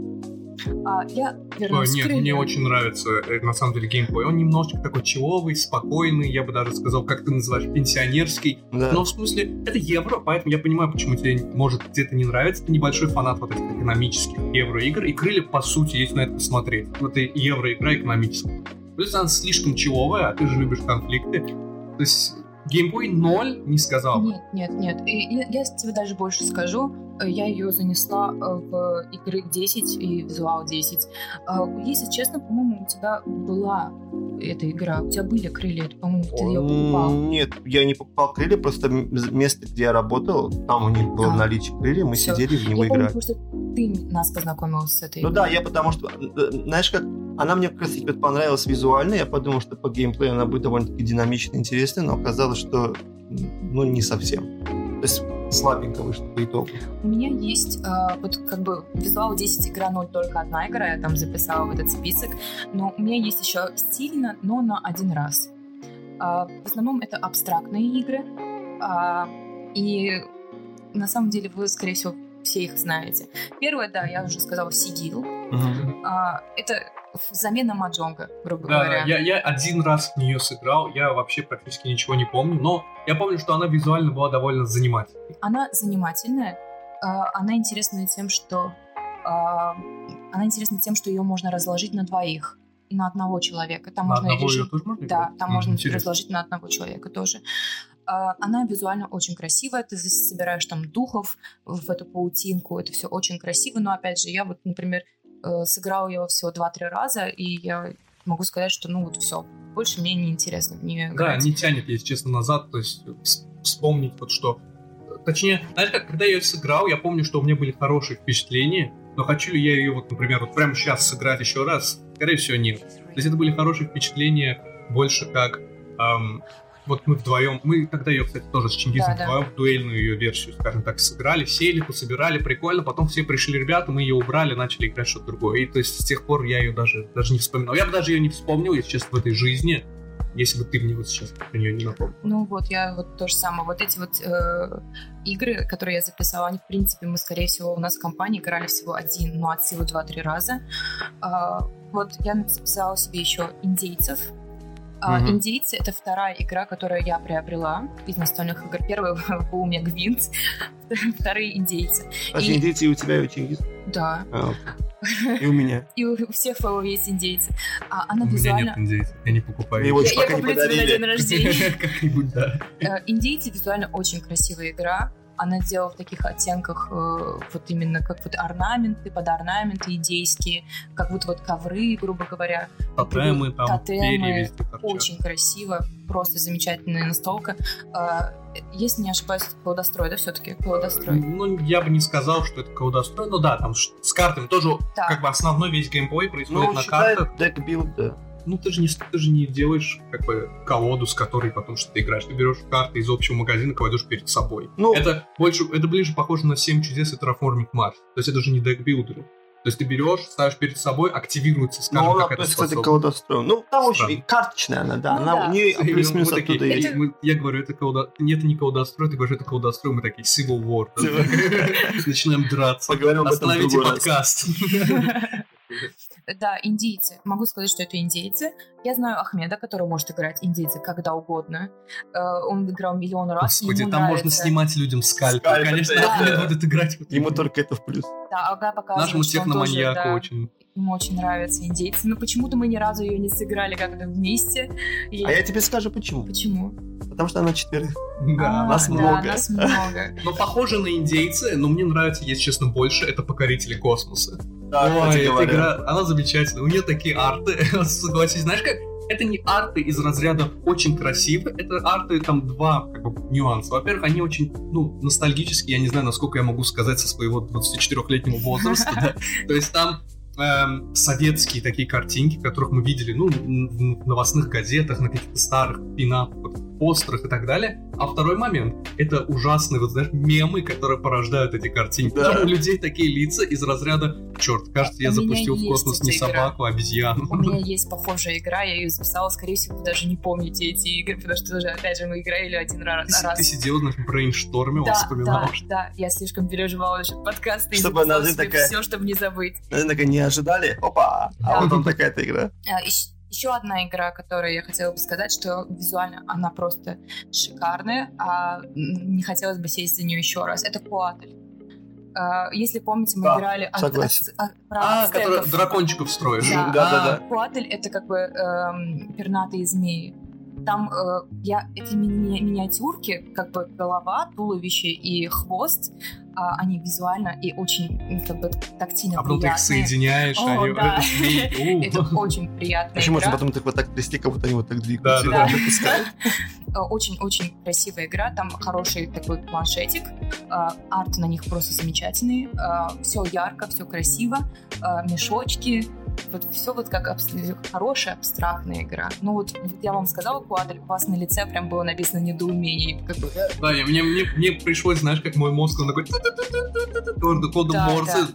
[SPEAKER 3] А, я вернусь
[SPEAKER 1] Нет, мне очень нравится, э, на самом деле, геймплей. Он немножечко такой человый, спокойный, я бы даже сказал, как ты называешь, пенсионерский. Да. Но в смысле, это евро, поэтому я понимаю, почему тебе может где-то не нравится. Ты небольшой фанат вот этих экономических евроигр, и крылья, по сути, есть на это посмотреть. Вот и евроигра экономическая. Плюс она слишком чиловая, а ты же любишь конфликты. То есть геймплей ноль не сказал.
[SPEAKER 3] Нет, нет, нет. И, я, я тебе даже больше скажу. Я ее занесла э, в игры 10 и визуал 10. А, если честно, по-моему, у тебя была эта игра. У тебя были крылья, это, по-моему, ты ее покупал.
[SPEAKER 2] Нет, я не покупал крылья, просто место, где я работал, там у них было а, наличие крылья, мы все. сидели в него я играли.
[SPEAKER 3] Помню, что ты нас познакомил с этой
[SPEAKER 2] Ну да, я потому что, э, знаешь как, она мне как раз понравилась визуально, я подумал, что по геймплею она будет довольно-таки динамичной, интересной, но оказалось, что ну не совсем. То есть слабенько вышло по итогу.
[SPEAKER 3] У меня есть э, вот как бы визуал 10 игра 0 только одна игра, я там записала в этот список, но у меня есть еще стильно, но на один раз. Э, в основном это абстрактные игры, э, и на самом деле вы, скорее всего, все их знаете. Первое, да, я уже сказала, Сигил. Uh-huh. А, это замена маджонга, грубо
[SPEAKER 1] да,
[SPEAKER 3] говоря.
[SPEAKER 1] Я, я один раз в нее сыграл, я вообще практически ничего не помню, но я помню, что она визуально была довольно занимательной.
[SPEAKER 3] Она занимательная, а, она интересна тем, что а, она интересна тем, что ее можно разложить на двоих на одного человека. Там
[SPEAKER 1] на
[SPEAKER 3] можно
[SPEAKER 1] одного решить... ее тоже можно
[SPEAKER 3] Да, там mm, можно интересно. разложить на одного человека тоже. А, она визуально очень красивая, ты собираешь там духов в эту паутинку, это все очень красиво, но опять же, я вот, например, сыграла ее всего 2-3 раза, и я могу сказать, что ну вот все, больше мне не интересно в нее играть.
[SPEAKER 1] Да, не тянет, если честно, назад, то есть вспомнить вот что... Точнее, знаешь, как, когда я ее сыграл, я помню, что у меня были хорошие впечатления, но хочу ли я ее, вот, например, вот прямо сейчас сыграть еще раз? Скорее всего, нет. То есть это были хорошие впечатления больше как эм, вот мы вдвоем, мы тогда ее, кстати, тоже с Чингисом да, вдвоем да. дуэльную ее версию, скажем так, сыграли, сели, пособирали, прикольно, потом все пришли ребята, мы ее убрали, начали играть что-то другое. И то есть с тех пор я ее даже, даже не вспоминал. Я бы даже ее не вспомнил, если честно, в этой жизни, если бы ты мне вот сейчас про нее не напомнил.
[SPEAKER 3] Ну вот, я вот то же самое. Вот эти вот э, игры, которые я записала, они, в принципе, мы, скорее всего, у нас в компании играли всего один, ну, от силы два-три раза. Э, вот я записала себе еще индейцев, Uh-huh. Uh, Индейцы — это вторая игра, которую я приобрела из настольных игр. Первая был у меня Гвинт, вторые индейцы.
[SPEAKER 2] А и... индейцы у тебя и у Чингис?
[SPEAKER 3] Да.
[SPEAKER 2] А, и у меня.
[SPEAKER 3] И у всех фэллоу есть индейцы. А она
[SPEAKER 1] у
[SPEAKER 3] визуально...
[SPEAKER 1] меня нет индейцев, я не покупаю.
[SPEAKER 3] Я, я, я куплю тебе на день рождения.
[SPEAKER 1] Как-нибудь, да.
[SPEAKER 3] Э, индейцы визуально очень красивая игра она делала в таких оттенках э, вот именно как вот орнаменты, под орнаменты идейские, как будто вот ковры, грубо говоря.
[SPEAKER 1] Тотемы, там
[SPEAKER 3] тотемы. Очень красиво, просто замечательная настолка. Э, если не ошибаюсь, это колдострой, да, все-таки? Колдострой.
[SPEAKER 1] Ну, я бы не сказал, что это колдострой, но да, там с картами тоже да. как бы основной весь геймплей происходит ну, на картах.
[SPEAKER 2] deck-build, да
[SPEAKER 1] ну ты же не, ты же не делаешь как бы колоду, с которой потом что ты играешь. Ты берешь карты из общего магазина, кладешь перед собой. Ну, это больше, это ближе похоже на 7 чудес и Terraforming Mars. То есть это же не декбилдеры. То есть ты берешь, ставишь перед собой, активируется, скажем,
[SPEAKER 2] Ну, она,
[SPEAKER 1] как
[SPEAKER 2] то
[SPEAKER 1] это
[SPEAKER 2] есть, кстати,
[SPEAKER 1] способность.
[SPEAKER 2] колдостроем. Ну, там очень карточная она, да.
[SPEAKER 3] Ну
[SPEAKER 2] она
[SPEAKER 3] да.
[SPEAKER 2] у нее плюс-минус
[SPEAKER 1] такие,
[SPEAKER 2] оттуда
[SPEAKER 1] это-
[SPEAKER 2] есть.
[SPEAKER 1] мы- я говорю, это колдо... Нет, это не колдострой, ты говоришь, это колдострой, мы такие, Civil War. Начинаем драться.
[SPEAKER 2] Поговорим об этом в
[SPEAKER 1] Остановите подкаст.
[SPEAKER 3] Да, индейцы. Могу сказать, что это индейцы. Я знаю Ахмеда, который может играть индейца когда угодно. Э, Он играл миллион раз.
[SPEAKER 1] Господи, там можно
[SPEAKER 3] нравится.
[SPEAKER 1] снимать людям скальпы.
[SPEAKER 2] Скальпы,
[SPEAKER 1] Конечно,
[SPEAKER 2] да.
[SPEAKER 1] Ахмед будет играть. вот
[SPEAKER 2] Ему только это в плюс.
[SPEAKER 3] Да, Ага показывает,
[SPEAKER 1] Нашему
[SPEAKER 3] что он тоже,
[SPEAKER 1] техноманьяку
[SPEAKER 3] да,
[SPEAKER 1] очень.
[SPEAKER 3] Ему очень нравятся индейцы. Но почему-то мы ни разу ее не сыграли как-то вместе. И-
[SPEAKER 2] А я тебе скажу почему.
[SPEAKER 3] Почему?
[SPEAKER 2] Потому что она четверых.
[SPEAKER 1] Да.
[SPEAKER 3] А,
[SPEAKER 2] нас
[SPEAKER 3] да,
[SPEAKER 2] много.
[SPEAKER 3] нас много.
[SPEAKER 1] Но похоже на индейцы, но мне нравится, если честно, больше. Это покорители космоса.
[SPEAKER 2] Да,
[SPEAKER 1] Ой,
[SPEAKER 2] кстати
[SPEAKER 1] эта
[SPEAKER 2] говоря.
[SPEAKER 1] игра, она замечательная. У нее такие арты, согласись, знаешь как? Это не арты из разряда очень красивые, это арты, там два как бы, нюанса. Во-первых, они очень, ну, ностальгические, я не знаю, насколько я могу сказать со своего 24-летнего возраста. То есть там эм, советские такие картинки, которых мы видели, ну, в новостных газетах, на каких-то старых пинах, постерах и так далее. А второй момент — это ужасные, вот знаешь, мемы, которые порождают эти картинки.
[SPEAKER 2] Да.
[SPEAKER 1] Там у людей такие лица из разряда «Черт, кажется, я запустил в космос не
[SPEAKER 3] игра.
[SPEAKER 1] собаку, а обезьяну».
[SPEAKER 3] У меня есть похожая игра, я ее записала, скорее всего, вы даже не помните эти игры, потому что уже, опять же, мы играли один раз.
[SPEAKER 1] Ты,
[SPEAKER 3] раз.
[SPEAKER 1] ты сидел, знаешь, брейнштормил,
[SPEAKER 3] Да,
[SPEAKER 1] вспоминал.
[SPEAKER 3] да, да, я слишком переживала насчет подкаста и
[SPEAKER 2] Чтобы
[SPEAKER 3] записала
[SPEAKER 2] она
[SPEAKER 3] себе
[SPEAKER 2] такая-
[SPEAKER 3] все, чтобы не забыть.
[SPEAKER 2] Наверное, такая, не ожидали. Опа!
[SPEAKER 3] Да.
[SPEAKER 2] А вот там такая-то игра.
[SPEAKER 3] А, ещ- Еще одна игра, которую я хотела бы сказать, что визуально она просто шикарная, а не хотелось бы сесть за нее еще раз. Это Куатль. А, Если помните, мы
[SPEAKER 2] Да,
[SPEAKER 3] играли от-
[SPEAKER 2] согласен.
[SPEAKER 3] от- от- про
[SPEAKER 1] А,
[SPEAKER 3] ацтеков.
[SPEAKER 1] который дракончиков строишь.
[SPEAKER 3] Да.
[SPEAKER 2] Да-да-да.
[SPEAKER 3] Куатль это как бы эм, пернатые змеи. Там э, я эти мини- миниатюрки, как бы голова, туловище и хвост, а, они визуально и очень как бы тактильно
[SPEAKER 1] А потом ты их
[SPEAKER 3] приятные.
[SPEAKER 1] соединяешь,
[SPEAKER 3] О,
[SPEAKER 1] они...
[SPEAKER 3] да.
[SPEAKER 1] это.
[SPEAKER 3] Это очень приятная
[SPEAKER 2] Еще можно потом их вот так трясти, как будто они вот так двигаются.
[SPEAKER 1] Да,
[SPEAKER 3] да.
[SPEAKER 2] Запускают.
[SPEAKER 3] Э, Очень-очень красивая игра, там хороший такой планшетик, э, арт на них просто замечательный, все ярко, все красиво, э, мешочки, вот все вот как абс- хорошая абстрактная игра. Ну вот, вот я вам сказала, Куадль, у вас на лице прям было написано недоумение, как бы,
[SPEAKER 1] Да, я- мне, мне, мне пришлось, знаешь, как мой мозг, он такой... Кодом
[SPEAKER 3] Да,
[SPEAKER 1] Морзе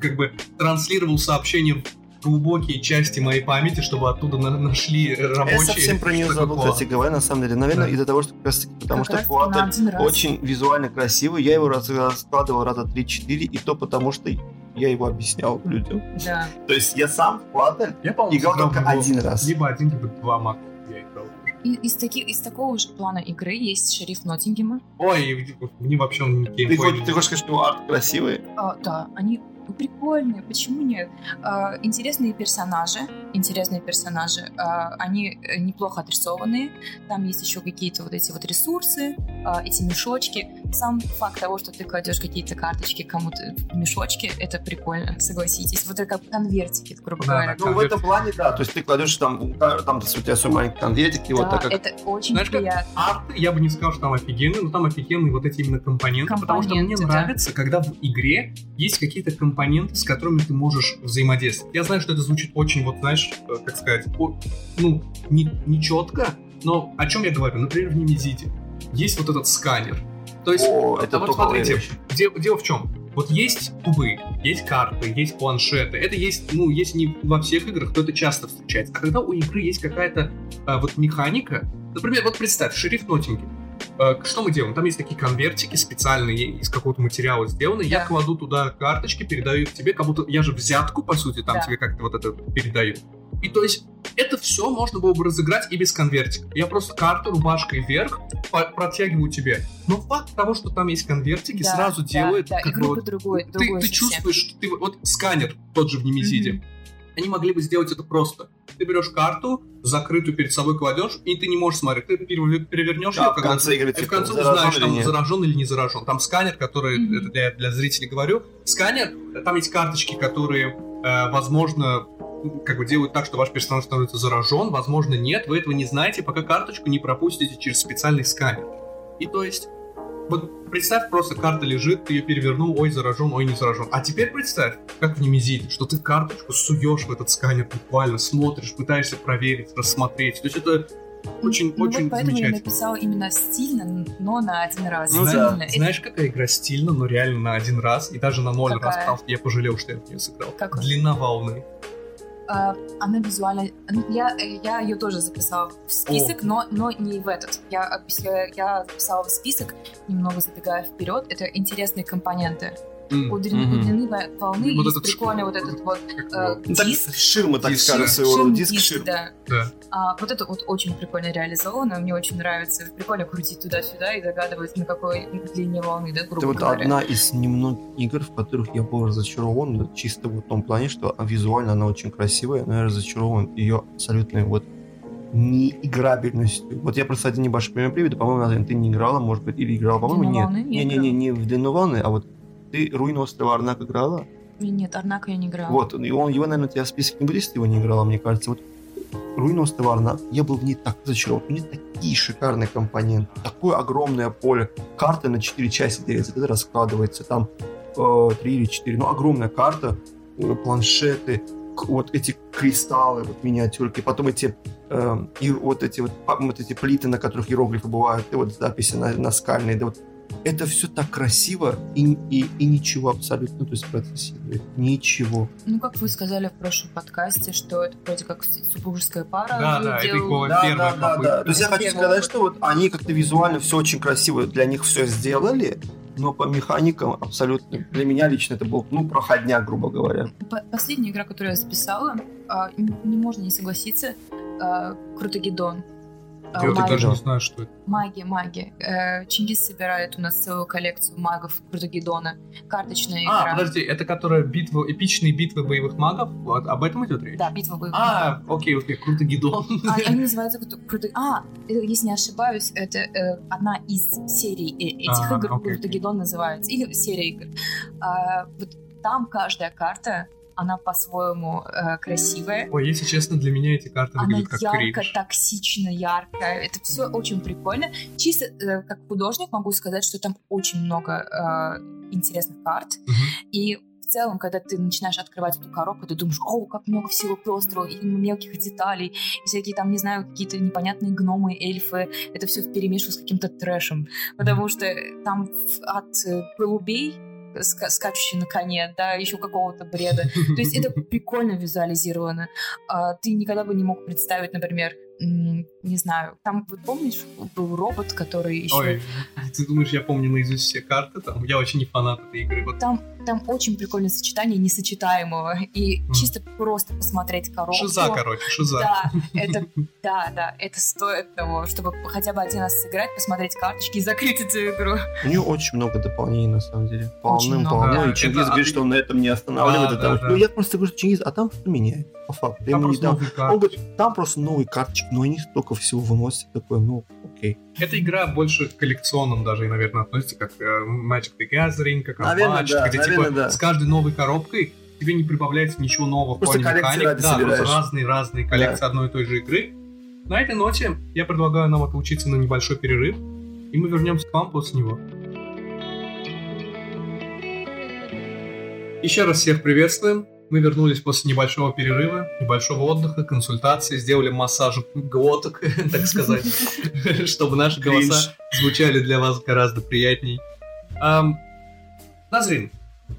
[SPEAKER 1] как бы транслировал сообщение в глубокие части моей памяти, чтобы оттуда на- нашли рабочие...
[SPEAKER 2] Я совсем про нее забыл,
[SPEAKER 1] такое.
[SPEAKER 2] кстати говоря, на самом деле. Наверное,
[SPEAKER 1] Да.
[SPEAKER 2] из-за того, что потому
[SPEAKER 3] как
[SPEAKER 2] что Куатль
[SPEAKER 3] один раз.
[SPEAKER 2] очень визуально красивый. Я его раскладывал раза 3-4, и то потому, что я его объяснял людям.
[SPEAKER 3] Да.
[SPEAKER 2] То есть я сам в Куатль
[SPEAKER 1] Я,
[SPEAKER 2] играл только один раз.
[SPEAKER 1] Либо один, либо два мака я играл.
[SPEAKER 3] И из, таких, из такого же плана игры есть шериф Ноттингема.
[SPEAKER 1] Ой, мне вообще он
[SPEAKER 2] Ты,
[SPEAKER 1] не-
[SPEAKER 2] ты хочешь сказать, что арт красивый?
[SPEAKER 3] А, да, они прикольные, почему нет? А, интересные персонажи, интересные персонажи, а, они э, неплохо отрисованные, там есть еще какие-то вот эти вот ресурсы, а, эти мешочки. Сам факт того, что ты кладешь какие-то карточки кому-то в мешочки, это прикольно, согласитесь. Вот это как конвертики, грубо
[SPEAKER 1] Да,
[SPEAKER 3] говоря.
[SPEAKER 1] да.
[SPEAKER 2] Ну, в этом плане, да. То есть ты кладешь там, там у тебя свой маленький конвертик, и вот
[SPEAKER 3] Да,
[SPEAKER 2] так как...
[SPEAKER 3] это очень
[SPEAKER 1] Знаешь, как
[SPEAKER 3] приятно.
[SPEAKER 1] арты, я бы не сказал, что там офигенные, но там офигенные вот эти именно компоненты, потому что мне
[SPEAKER 3] Компоненты, да.
[SPEAKER 1] нравится, когда в игре есть какие-то компоненты, с которыми ты можешь взаимодействовать. Я знаю, что это звучит очень, вот знаешь, э, как сказать, ну, не, не четко, но о чем я говорю? Например, в Немезиде есть вот этот сканер. То есть,
[SPEAKER 2] О,
[SPEAKER 1] а
[SPEAKER 2] это
[SPEAKER 1] вот
[SPEAKER 2] топовая
[SPEAKER 1] смотрите,
[SPEAKER 2] вещь.
[SPEAKER 1] де- дело в чем? Вот есть кубы, есть карты, есть планшеты. Это есть, ну, если не во всех играх, то это часто встречается. А когда у игры есть какая-то а, вот механика, например, вот представь, шериф Ноттингем. Э, Что мы делаем? Там есть такие конвертики специальные из какого-то материала сделаны. Я
[SPEAKER 3] Да.
[SPEAKER 1] кладу туда карточки, передаю их тебе, как будто я же взятку, по сути, там
[SPEAKER 3] Да.
[SPEAKER 1] тебе как-то вот это передаю. И то есть это все можно было бы разыграть и без конвертика. Я просто карту рубашкой вверх протягиваю тебе. Но факт того, что там есть конвертики,
[SPEAKER 3] Да,
[SPEAKER 1] сразу
[SPEAKER 3] да,
[SPEAKER 1] делает
[SPEAKER 3] да,
[SPEAKER 1] как бы вот
[SPEAKER 3] по-другой,
[SPEAKER 1] ты,
[SPEAKER 3] другой
[SPEAKER 1] ты чувствуешь, что ты вот сканер тот же в Немезиде.
[SPEAKER 3] Мгм.
[SPEAKER 1] Они могли бы сделать это просто. Ты берешь карту, закрытую перед собой кладешь, и ты не можешь смотреть. Ты перевер- перевернешь
[SPEAKER 2] Да,
[SPEAKER 1] ее,
[SPEAKER 2] в
[SPEAKER 1] когда
[SPEAKER 2] конце игры
[SPEAKER 1] ты
[SPEAKER 2] ты
[SPEAKER 1] в конце
[SPEAKER 2] заражен
[SPEAKER 1] узнаешь,
[SPEAKER 2] или
[SPEAKER 1] там
[SPEAKER 2] нет.
[SPEAKER 1] заражен или не заражен. Там сканер, который,
[SPEAKER 3] Мгм.
[SPEAKER 1] это для, для зрителей говорю, сканер, там есть карточки, которые, э, возможно, как бы делают так, что ваш персонаж становится заражен, возможно, нет, вы этого не знаете, пока карточку не пропустите через специальный сканер. И то есть, вот представь, просто карта лежит, ты ее перевернул, ой, заражен, ой, не заражен. А теперь представь, как в Немезиде, что ты карточку суешь в этот сканер буквально, смотришь, пытаешься проверить, рассмотреть. То есть это очень,
[SPEAKER 3] ну,
[SPEAKER 1] очень
[SPEAKER 3] вот поэтому я написала именно стильно, но на один раз.
[SPEAKER 2] Ну да.
[SPEAKER 1] Знаешь, какая игра стильно, но реально на один раз, и даже на ноль раз,
[SPEAKER 3] Какая?
[SPEAKER 1] потому что я пожалел, что я в нее сыграл.
[SPEAKER 3] Какой?
[SPEAKER 1] Длина волны.
[SPEAKER 3] А, она визуально... Я, я ее тоже записала в список, но, но не в этот. Я, я записала в список, немного забегая вперед. Это интересные компоненты.
[SPEAKER 1] М,
[SPEAKER 3] У длины, волны
[SPEAKER 1] Вот
[SPEAKER 3] есть прикольный вот этот вот э?
[SPEAKER 2] Ну, так,
[SPEAKER 3] диск.
[SPEAKER 2] ширма, так
[SPEAKER 1] Диск,
[SPEAKER 2] своего рода.
[SPEAKER 3] Ширм
[SPEAKER 2] Диск
[SPEAKER 3] диск,
[SPEAKER 2] ширма.
[SPEAKER 3] да.
[SPEAKER 1] Да.
[SPEAKER 3] А, вот это вот очень прикольно реализовано, мне очень нравится. Прикольно крутить туда-сюда и догадываться, на какой длине волны, да, грубо
[SPEAKER 2] Это вот
[SPEAKER 3] говоря.
[SPEAKER 2] одна из немногих игр, в которых я был разочарован, чисто в том плане, что визуально она очень красивая, но я разочарован ее абсолютной вот неиграбельностью. Вот я просто один небольшой пример приведу. По-моему, ты не играла, может быть, или играла, по-моему, нет.
[SPEAKER 3] волны не
[SPEAKER 2] Не-не-не, не в длину волны, а вот ты Руин острова Арнак играла?
[SPEAKER 3] Нет, Арнака я не играла.
[SPEAKER 2] Вот, и он, его, наверное, у тебя в список не будет, если ты его не играла, мне кажется. Вот Руин острова Арнак, я был в ней так разочарован. У нее такие шикарные компоненты, такое огромное поле. Карта на 4 части делится, это раскладывается, там э, 3 или 4, ну, огромная карта, э, планшеты, вот эти кристаллы, вот миниатюрки, потом эти э, и вот эти вот, а, вот эти плиты, на которых иероглифы бывают, и вот записи на, на скальные, да вот это все так красиво и, и, и ничего абсолютно, то есть игры. Ничего.
[SPEAKER 3] Ну, как вы сказали в прошлом подкасте, что это вроде как супружеская пара.
[SPEAKER 1] Да, да, это их была первая попытка.
[SPEAKER 2] То есть я хочу сказать, что вот они как-то визуально все очень красиво для них все сделали, но по механикам абсолютно для меня лично это был ну проходняк, грубо говоря.
[SPEAKER 3] По- Последняя игра, которую я записала, а, не можно не согласиться, а, Крутогедон. А,
[SPEAKER 1] Я вот
[SPEAKER 3] маги-
[SPEAKER 1] даже не знаю, что это.
[SPEAKER 3] Маги, маги. Э, Чингис собирает у нас целую коллекцию магов Крутогедона. Карточная
[SPEAKER 1] А,
[SPEAKER 3] игра.
[SPEAKER 1] подожди, это которая битва, эпичные битвы боевых магов? Вот, об этом идет речь?
[SPEAKER 3] Да, битва боевых
[SPEAKER 1] А, окей, окей, круто, Гидон.
[SPEAKER 3] А, Они называются Круто... А, э, если не ошибаюсь, это э, одна из серий этих
[SPEAKER 1] А,
[SPEAKER 3] игр,
[SPEAKER 1] окей.
[SPEAKER 3] Крутогедон называется, или серия игр. А, вот там каждая карта, она по-своему э, красивая,
[SPEAKER 1] Ой, если честно, для меня эти карты
[SPEAKER 3] она
[SPEAKER 1] выглядят как
[SPEAKER 3] ярко,
[SPEAKER 1] кринж.
[SPEAKER 3] токсично, яркая. Это все очень прикольно. Чисто э, как художник могу сказать, что там очень много э, интересных карт.
[SPEAKER 1] Мгм.
[SPEAKER 3] И в целом, когда ты начинаешь открывать эту коробку, ты думаешь, о, как много всего пестрого, и мелких деталей, и всякие там, не знаю, какие-то непонятные гномы, эльфы. Это все вперемешку с каким-то трэшем. Потому что там от э, голубей скачущий на коне, да, еще какого-то бреда. То есть это прикольно визуализировано. А, ты никогда бы не мог представить, например, не знаю, там, вот помнишь, был робот, который еще...
[SPEAKER 1] Ой, ты думаешь, я помню наизусть все карты? Там, я очень не фанат этой игры. Вот
[SPEAKER 3] Там, там очень прикольное сочетание несочетаемого. И
[SPEAKER 1] Мгм.
[SPEAKER 3] чисто просто посмотреть коробку.
[SPEAKER 1] шиза, короче, шиза.
[SPEAKER 3] Да, это, да, да, это стоит того, чтобы хотя бы один раз сыграть, посмотреть карточки и закрыть эту игру.
[SPEAKER 2] У нее очень много дополнений, на самом деле.
[SPEAKER 3] Очень
[SPEAKER 2] Полным,
[SPEAKER 3] много.
[SPEAKER 2] полно.
[SPEAKER 1] Да,
[SPEAKER 2] И Чингис
[SPEAKER 1] это-
[SPEAKER 2] говорит, что он на этом не останавливает.
[SPEAKER 1] Да,
[SPEAKER 2] а там-
[SPEAKER 1] да, да.
[SPEAKER 2] Ну, я просто говорю, что Чингис, а там что меняет? По факту.
[SPEAKER 1] Там просто
[SPEAKER 2] дам.
[SPEAKER 1] новые
[SPEAKER 2] Он говорит, там просто новые карточки, но они столько всего выносят. Такое, ну, окей.
[SPEAKER 1] Эта игра больше к коллекционным даже, наверное, относится, как э, Magic the Gathering, как
[SPEAKER 2] Наверное,
[SPEAKER 1] Unmatched,
[SPEAKER 2] да,
[SPEAKER 1] где
[SPEAKER 2] наверное,
[SPEAKER 1] типа
[SPEAKER 2] да.
[SPEAKER 1] с каждой новой коробкой тебе не прибавляется ничего нового в
[SPEAKER 2] Просто
[SPEAKER 1] плане
[SPEAKER 2] коллекции
[SPEAKER 1] механик.
[SPEAKER 2] ради
[SPEAKER 1] Да, просто разные-разные коллекции одной и той же игры. На этой ноте я предлагаю нам отлучиться на небольшой перерыв, и мы вернемся к вам после него. Еще раз всех приветствуем. Мы вернулись после небольшого перерыва, небольшого отдыха, консультации, сделали массаж глоток, так сказать, чтобы наши голоса звучали для вас гораздо приятней. Назрин,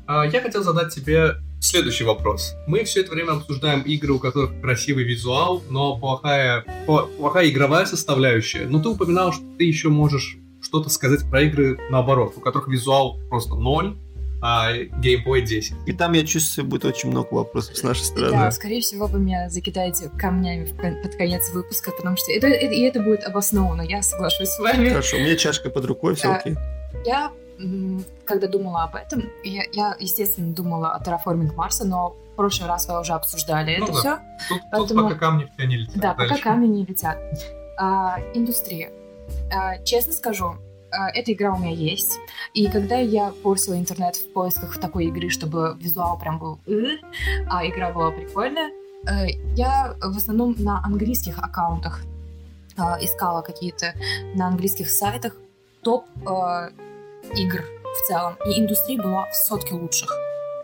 [SPEAKER 1] а, я хотел задать тебе следующий вопрос. Мы все это время обсуждаем игры, у которых красивый визуал, но плохая, плохая игровая составляющая. Но ты упоминал, что ты еще можешь что-то сказать про игры наоборот, у которых визуал просто ноль, а геймплей 10.
[SPEAKER 2] И там, я чувствую, будет очень много вопросов с нашей стороны.
[SPEAKER 3] Да, скорее всего, вы меня закидаете камнями под конец выпуска, потому что это, это- и это будет обосновано, я соглашусь с вами.
[SPEAKER 2] Хорошо, у меня чашка под рукой, все окей.
[SPEAKER 3] Я, когда думала об этом, я, я, естественно, думала о терраформинг Марса, но в прошлый раз вы уже обсуждали
[SPEAKER 1] Ну
[SPEAKER 3] это
[SPEAKER 1] да.
[SPEAKER 3] все.
[SPEAKER 1] Тут, тут
[SPEAKER 3] Поэтому-
[SPEAKER 1] пока камни в тебя не летят.
[SPEAKER 3] Да, пока
[SPEAKER 1] Дальше.
[SPEAKER 3] камни не летят. А, индустрия. А, честно скажу, эта игра у меня есть. И когда я порсила интернет в поисках такой игры, чтобы визуал прям был а игра была прикольная, э, я в основном на английских аккаунтах а, искала какие-то на английских сайтах топ э, игр в целом. И индустрия была в сотке лучших.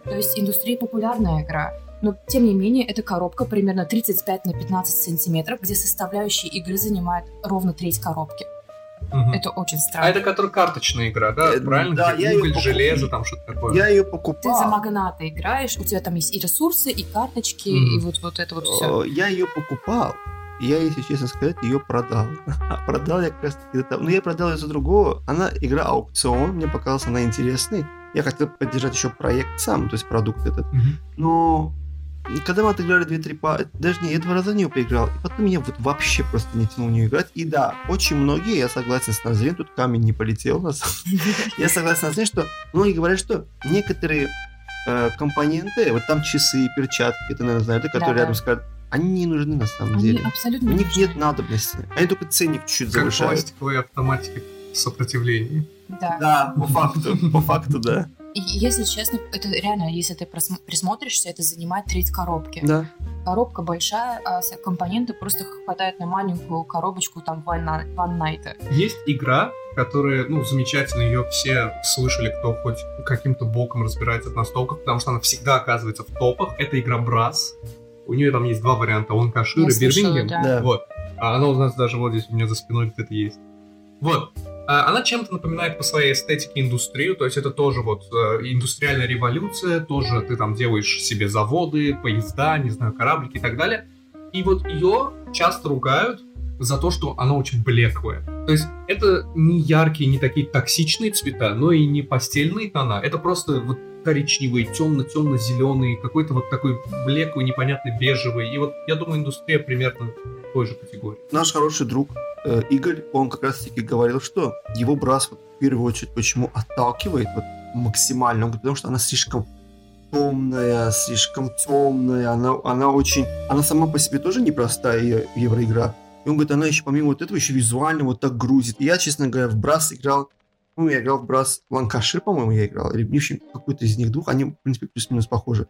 [SPEAKER 3] То есть индустрия популярная игра. но тем не менее эта коробка примерно 35 на 15 сантиметров, где составляющие игры занимают ровно треть коробки.
[SPEAKER 1] Мгм.
[SPEAKER 3] Это очень
[SPEAKER 1] А
[SPEAKER 3] странно.
[SPEAKER 1] это которая карточная игра, да?
[SPEAKER 2] Э,
[SPEAKER 1] Правильно?
[SPEAKER 2] да,
[SPEAKER 1] Где
[SPEAKER 2] я
[SPEAKER 1] уголь,
[SPEAKER 2] покуп-
[SPEAKER 1] железо, там что-то такое.
[SPEAKER 2] Я ее
[SPEAKER 3] Ты
[SPEAKER 2] покупал.
[SPEAKER 3] за магната играешь, у тебя там есть и ресурсы, и карточки,
[SPEAKER 1] Мгм.
[SPEAKER 3] и вот, вот это вот все.
[SPEAKER 2] Я ее покупал. и Я, если честно сказать, ее продал. А продал я как раз таки это. Ну, я продал ее за другого. Она игра аукцион. Мне показалась она интересной. Я хотел поддержать еще проект сам, то есть продукт этот.
[SPEAKER 1] Мгм.
[SPEAKER 2] Но когда мы отыграли 2-3 па... Даже не, я два раза в нее поиграл. И потом меня вот вообще просто не тянул в нее играть. И да, очень многие, я согласен с Назрин, тут камень не полетел на самом Я согласен с Назрин, что многие говорят, что некоторые э, компоненты, вот там часы, перчатки, ты, наверное, знаешь, которые рядом скажут, они не нужны на самом
[SPEAKER 3] Они
[SPEAKER 2] деле.
[SPEAKER 3] абсолютно
[SPEAKER 2] У
[SPEAKER 3] не
[SPEAKER 2] них
[SPEAKER 3] нужны.
[SPEAKER 2] нет надобности. Они только ценник чуть-чуть
[SPEAKER 1] Как
[SPEAKER 2] завышают.
[SPEAKER 1] пластиковые автоматики сопротивления.
[SPEAKER 3] Да.
[SPEAKER 2] Да, по факту, по факту, да.
[SPEAKER 3] Если честно, это реально, если ты присмотришься, это занимает треть коробки.
[SPEAKER 2] Да.
[SPEAKER 3] Коробка большая, а компоненты просто хватает на маленькую коробочку там One Night-.
[SPEAKER 1] Есть игра, которая, ну, замечательно, ее все слышали, кто хоть каким-то боком разбирается в настолках, потому что она всегда оказывается в топах. Это игра Брас. У нее там есть два варианта, он Кашир и Бирмингем.
[SPEAKER 3] Да.
[SPEAKER 1] Вот. А она у нас даже вот здесь у меня за спиной где-то есть. Вот. А Она чем-то напоминает по своей эстетике индустрию, то есть это тоже вот э, индустриальная революция, тоже ты там делаешь себе заводы, поезда, не знаю, кораблики и так далее. И вот ее часто ругают за то, что она очень блеклая. То есть это не яркие, не такие токсичные цвета, но и не постельные тона. Это просто вот коричневый, темно-темно-зеленый, какой-то вот такой блеклый, непонятный бежевый. И вот я думаю, индустрия примерно той же категории.
[SPEAKER 2] Наш хороший друг э, Игорь, он как раз таки говорил, что его брас вот, в первую очередь почему отталкивает вот, максимально, Он говорит, потому что она слишком темная, слишком темная, она, она очень, она сама по себе тоже непростая евроигра. И он говорит, она еще помимо вот этого еще визуально вот так грузит. И я, честно говоря, в Брас играл, ну, я играл в Брас Ланкашир, по-моему, я играл, или в какой-то из них двух, они, в принципе, плюс-минус похожи.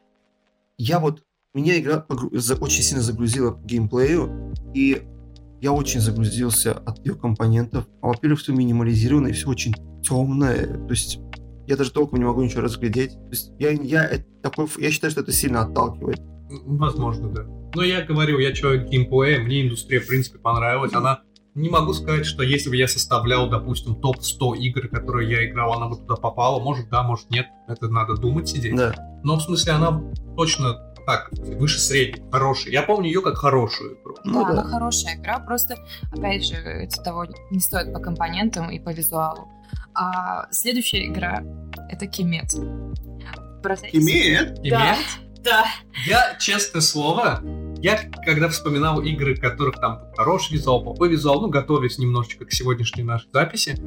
[SPEAKER 2] Я вот, меня игра очень сильно загрузила к геймплею, и я очень загрузился от ее компонентов. А, Во-первых, все минимализировано и все очень темное. То есть я даже толком не могу ничего разглядеть. То есть я, я, такой, я считаю, что это сильно отталкивает.
[SPEAKER 1] Возможно, да. Но я говорю, я человек геймплея, мне индустрия, в принципе, понравилась. Она не могу сказать, что если бы я составлял, допустим, топ-100 игр, которые я играл, она бы туда попала. Может, да, может, нет. Это надо думать, сидеть.
[SPEAKER 2] Да.
[SPEAKER 1] Но, в смысле, она точно так, выше среднего, хорошая. Я помню ее как хорошую игру.
[SPEAKER 2] Ну
[SPEAKER 3] да,
[SPEAKER 2] да.
[SPEAKER 3] она хорошая игра, просто, опять же, это того не стоит по компонентам и по визуалу. А следующая игра — это Кимет. Бросайтесь.
[SPEAKER 2] Имеет?
[SPEAKER 3] Да.
[SPEAKER 1] Имеет?
[SPEAKER 3] Да.
[SPEAKER 1] Я, честное слово, я когда вспоминал игры, которых там хороший визуал, плохой визуал, ну, готовясь немножечко к сегодняшней нашей записи,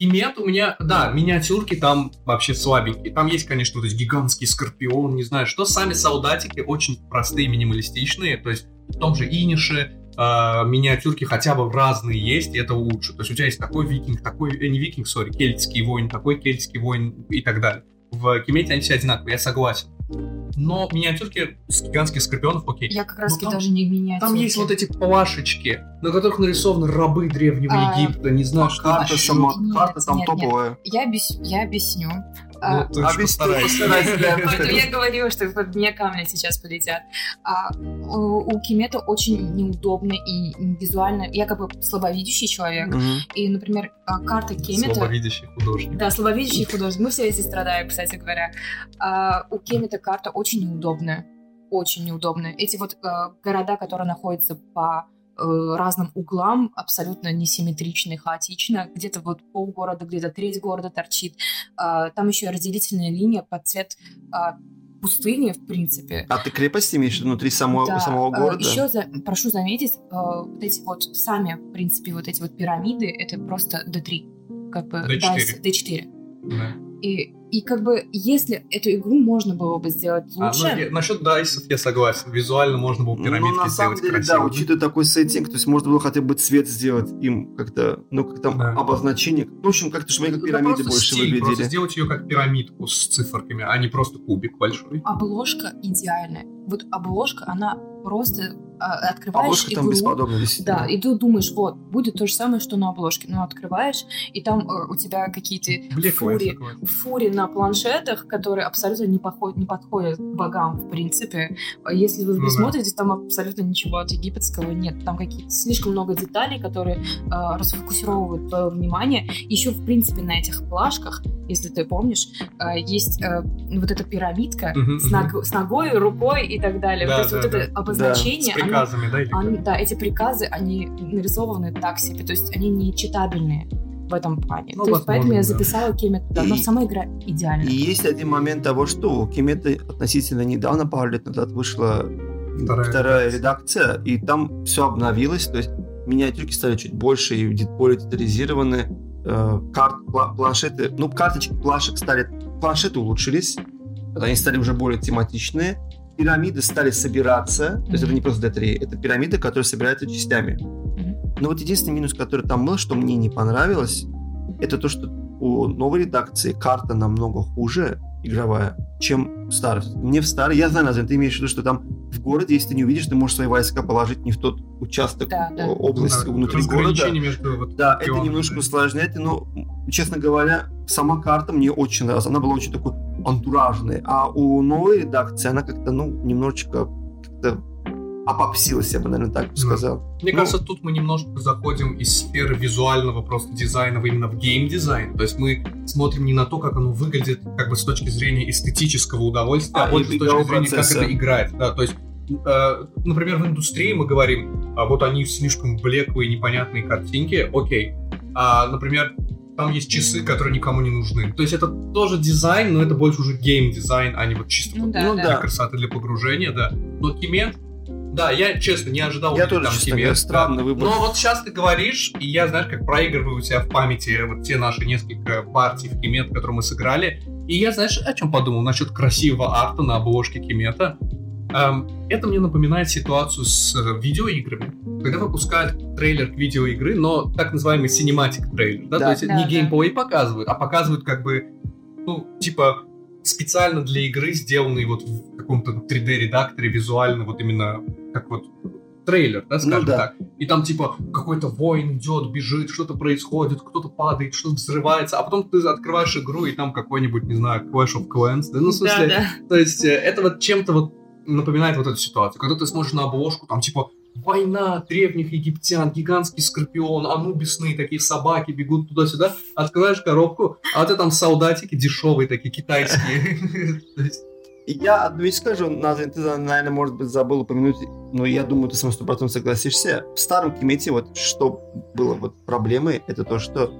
[SPEAKER 1] Имет у меня, да, миниатюрки там вообще слабенькие. Там есть, конечно, вот эти гигантский скорпион, не знаю что. Сами солдатики очень простые, минималистичные. То есть в том же Инише э, миниатюрки хотя бы разные есть, и это лучше. То есть у тебя есть такой викинг, такой, э, не викинг, сори, кельтский воин, такой кельтский воин и так далее. В Кимете они все одинаковые, я согласен. Но миниатюрки с гигантских скорпионов, окей.
[SPEAKER 3] Я как раз даже не меняю.
[SPEAKER 1] Там есть вот эти плашечки, на которых нарисованы рабы Древнего
[SPEAKER 3] А,
[SPEAKER 1] Египта, не знаю, что
[SPEAKER 2] Карта сама,
[SPEAKER 3] Нет,
[SPEAKER 2] карта там
[SPEAKER 3] нет, нет.
[SPEAKER 2] топовая.
[SPEAKER 3] Я, объяс... я объясню. А,
[SPEAKER 1] Ну,
[SPEAKER 2] Объясни,
[SPEAKER 1] постарайся.
[SPEAKER 2] постарайся, да.
[SPEAKER 3] Поэтому я говорила, что под мне камни сейчас полетят. А, у, у Кимета очень неудобно и визуально. Я как бы слабовидящий человек. И, например, а, карта Кемета...
[SPEAKER 1] Слабовидящий художник.
[SPEAKER 3] Да, слабовидящий художник. Мы все эти страдаем, кстати говоря. А, у Кемета карта очень неудобная. Очень неудобная. Эти вот а, города, которые находятся по разным углам, абсолютно несимметрично и хаотично. Где-то вот полгорода, где-то треть города торчит. А, там еще разделительная линия под цвет а, пустыни, в принципе.
[SPEAKER 2] А ты крепость имеешь внутри самого,
[SPEAKER 3] Да,
[SPEAKER 2] самого
[SPEAKER 3] э,
[SPEAKER 2] города?
[SPEAKER 3] Еще за- прошу заметить, э, вот эти вот сами, в принципе, вот эти вот пирамиды, это просто D3. Как бы
[SPEAKER 1] D4.
[SPEAKER 3] дайс- D4.
[SPEAKER 1] Да.
[SPEAKER 3] И, и как бы, если эту игру можно было бы сделать
[SPEAKER 1] А,
[SPEAKER 3] лучше,
[SPEAKER 1] ну, я- насчет дайсов я согласен. Визуально можно было
[SPEAKER 2] Ну,
[SPEAKER 1] пирамидки
[SPEAKER 2] на самом
[SPEAKER 1] сделать
[SPEAKER 2] деле,
[SPEAKER 1] красиво.
[SPEAKER 2] да, учитывая такой сеттинг, то есть можно было хотя бы цвет сделать им как-то, ну, как там
[SPEAKER 1] Да.
[SPEAKER 2] обозначение. Ну, в общем, как-то, чтобы они как
[SPEAKER 1] Да
[SPEAKER 2] пирамиды
[SPEAKER 1] просто
[SPEAKER 2] больше
[SPEAKER 1] стиль,
[SPEAKER 2] выглядели.
[SPEAKER 1] Просто сделать ее как пирамидку с циферками, а не просто кубик большой.
[SPEAKER 3] обложка идеальная. Вот обложка, она просто а, открываешь
[SPEAKER 2] Обложка
[SPEAKER 3] игру,
[SPEAKER 2] там бесподобно висит.
[SPEAKER 3] да, и ты думаешь, вот, будет то же самое, что на обложке. Но открываешь, и там э, у тебя какие-то фури, фури на планшетах, которые абсолютно не, поход- не подходят к богам, в принципе. А Если вы
[SPEAKER 1] Ну да.
[SPEAKER 3] смотрите, там абсолютно ничего от египетского нет. Там какие-то слишком много деталей, которые э, расфокусировывают твое внимание. Еще, в принципе, на этих плашках, если ты помнишь, э, есть э, вот эта пирамидка
[SPEAKER 1] Мгм,
[SPEAKER 3] с, ног- с ногой, рукой и так далее.
[SPEAKER 1] Да,
[SPEAKER 3] то есть
[SPEAKER 1] да,
[SPEAKER 3] вот
[SPEAKER 1] да.
[SPEAKER 3] это обозначение, оно-
[SPEAKER 1] приказами, да? или как?
[SPEAKER 3] они- да, эти приказы, они нарисованы так себе, то есть они не читабельные в этом плане.
[SPEAKER 1] Ну,
[SPEAKER 3] то есть поэтому я
[SPEAKER 1] возможно, да.
[SPEAKER 3] записала Кемет туда, но сама игра идеальна.
[SPEAKER 2] И есть один момент того, что у Кимета относительно недавно, пару лет назад, вышла
[SPEAKER 1] Вторая
[SPEAKER 2] вторая, редакция, и там все обновилось, то есть миниатюрки стали чуть больше и более детализированы, э, карт, пла- планшеты, ну, карточки плашек стали, планшеты улучшились, они стали уже более тематичные, пирамиды стали собираться, то есть это не просто D3, это пирамиды, которые собираются частями. Но вот единственный минус, который там был, что мне не понравилось, это то, что у новой редакции карта намного хуже игровая, чем в старой. Мне в старой, я знаю, Назар, ты имеешь в виду, что там в городе, если ты не увидишь, ты можешь свои войска положить не в тот участок
[SPEAKER 3] Да, да.
[SPEAKER 2] о- области
[SPEAKER 1] Да,
[SPEAKER 2] внутри города.
[SPEAKER 1] между вот
[SPEAKER 2] Да, это немножко
[SPEAKER 1] да.
[SPEAKER 2] усложняет, но, честно говоря, сама карта мне очень нравилась. Она была очень такой антуражной. А у новой редакции она как-то, ну, немножечко как-то опопсилась, я бы, наверное, так бы сказал.
[SPEAKER 1] Мне
[SPEAKER 2] Ну,
[SPEAKER 1] кажется, тут мы немножко заходим из сферы визуального просто дизайна именно в геймдизайн. То есть мы смотрим не на то, как оно выглядит как бы с точки зрения эстетического удовольствия, а,
[SPEAKER 2] А,
[SPEAKER 1] больше с точки зрения, как
[SPEAKER 2] процесса.
[SPEAKER 1] это играет. Да, то есть, э, например, в индустрии мы говорим, а вот они слишком блеклые, непонятные картинки, окей. А, например, там есть часы, которые никому не нужны. То есть это тоже дизайн, но это больше уже геймдизайн, а не вот чисто
[SPEAKER 3] Ну да,
[SPEAKER 2] ну
[SPEAKER 3] да.
[SPEAKER 2] да.
[SPEAKER 1] для красоты, для погружения, да. Но Кимет, да, я честно не ожидал
[SPEAKER 2] Я тоже,
[SPEAKER 1] там
[SPEAKER 2] честно
[SPEAKER 1] да.
[SPEAKER 2] странный выбор.
[SPEAKER 1] Но вот сейчас ты говоришь, и я, знаешь, как проигрываю у себя в памяти вот те наши несколько партий в Кимет, которые мы сыграли. И я, знаешь, о чем подумал насчет красивого арта на обложке Кимета. Эм, это мне напоминает ситуацию с э, видеоиграми. Когда выпускают трейлер к видеоигры, но так называемый cinematic трейлер, да,
[SPEAKER 2] Да.
[SPEAKER 1] то есть
[SPEAKER 3] Да,
[SPEAKER 1] не
[SPEAKER 3] да.
[SPEAKER 1] геймплей показывают, а показывают как бы, ну, типа, специально для игры, сделанный вот в каком-то 3D-редакторе визуально, вот именно как вот трейлер, да, скажем
[SPEAKER 2] Ну да.
[SPEAKER 1] так. И там типа какой-то воин идет, бежит, что-то происходит, кто-то падает, что-то взрывается, а потом ты открываешь игру, и там какой-нибудь, не знаю, Clash of Clans, да, ну, в смысле,
[SPEAKER 3] Да, да.
[SPEAKER 1] то есть э, это вот чем-то вот напоминает вот эту ситуацию, когда ты смотришь на обложку, там типа война древних египтян, гигантский скорпион, анубисные такие собаки бегут туда-сюда, открываешь коробку, а ты там солдатики дешевые такие, китайские.
[SPEAKER 2] Я одну вещь скажу, Назрин, ты, наверное, может быть, забыл упомянуть, но я думаю, ты со мной 100% согласишься. В старом Кимете вот что было вот проблемой, это то, что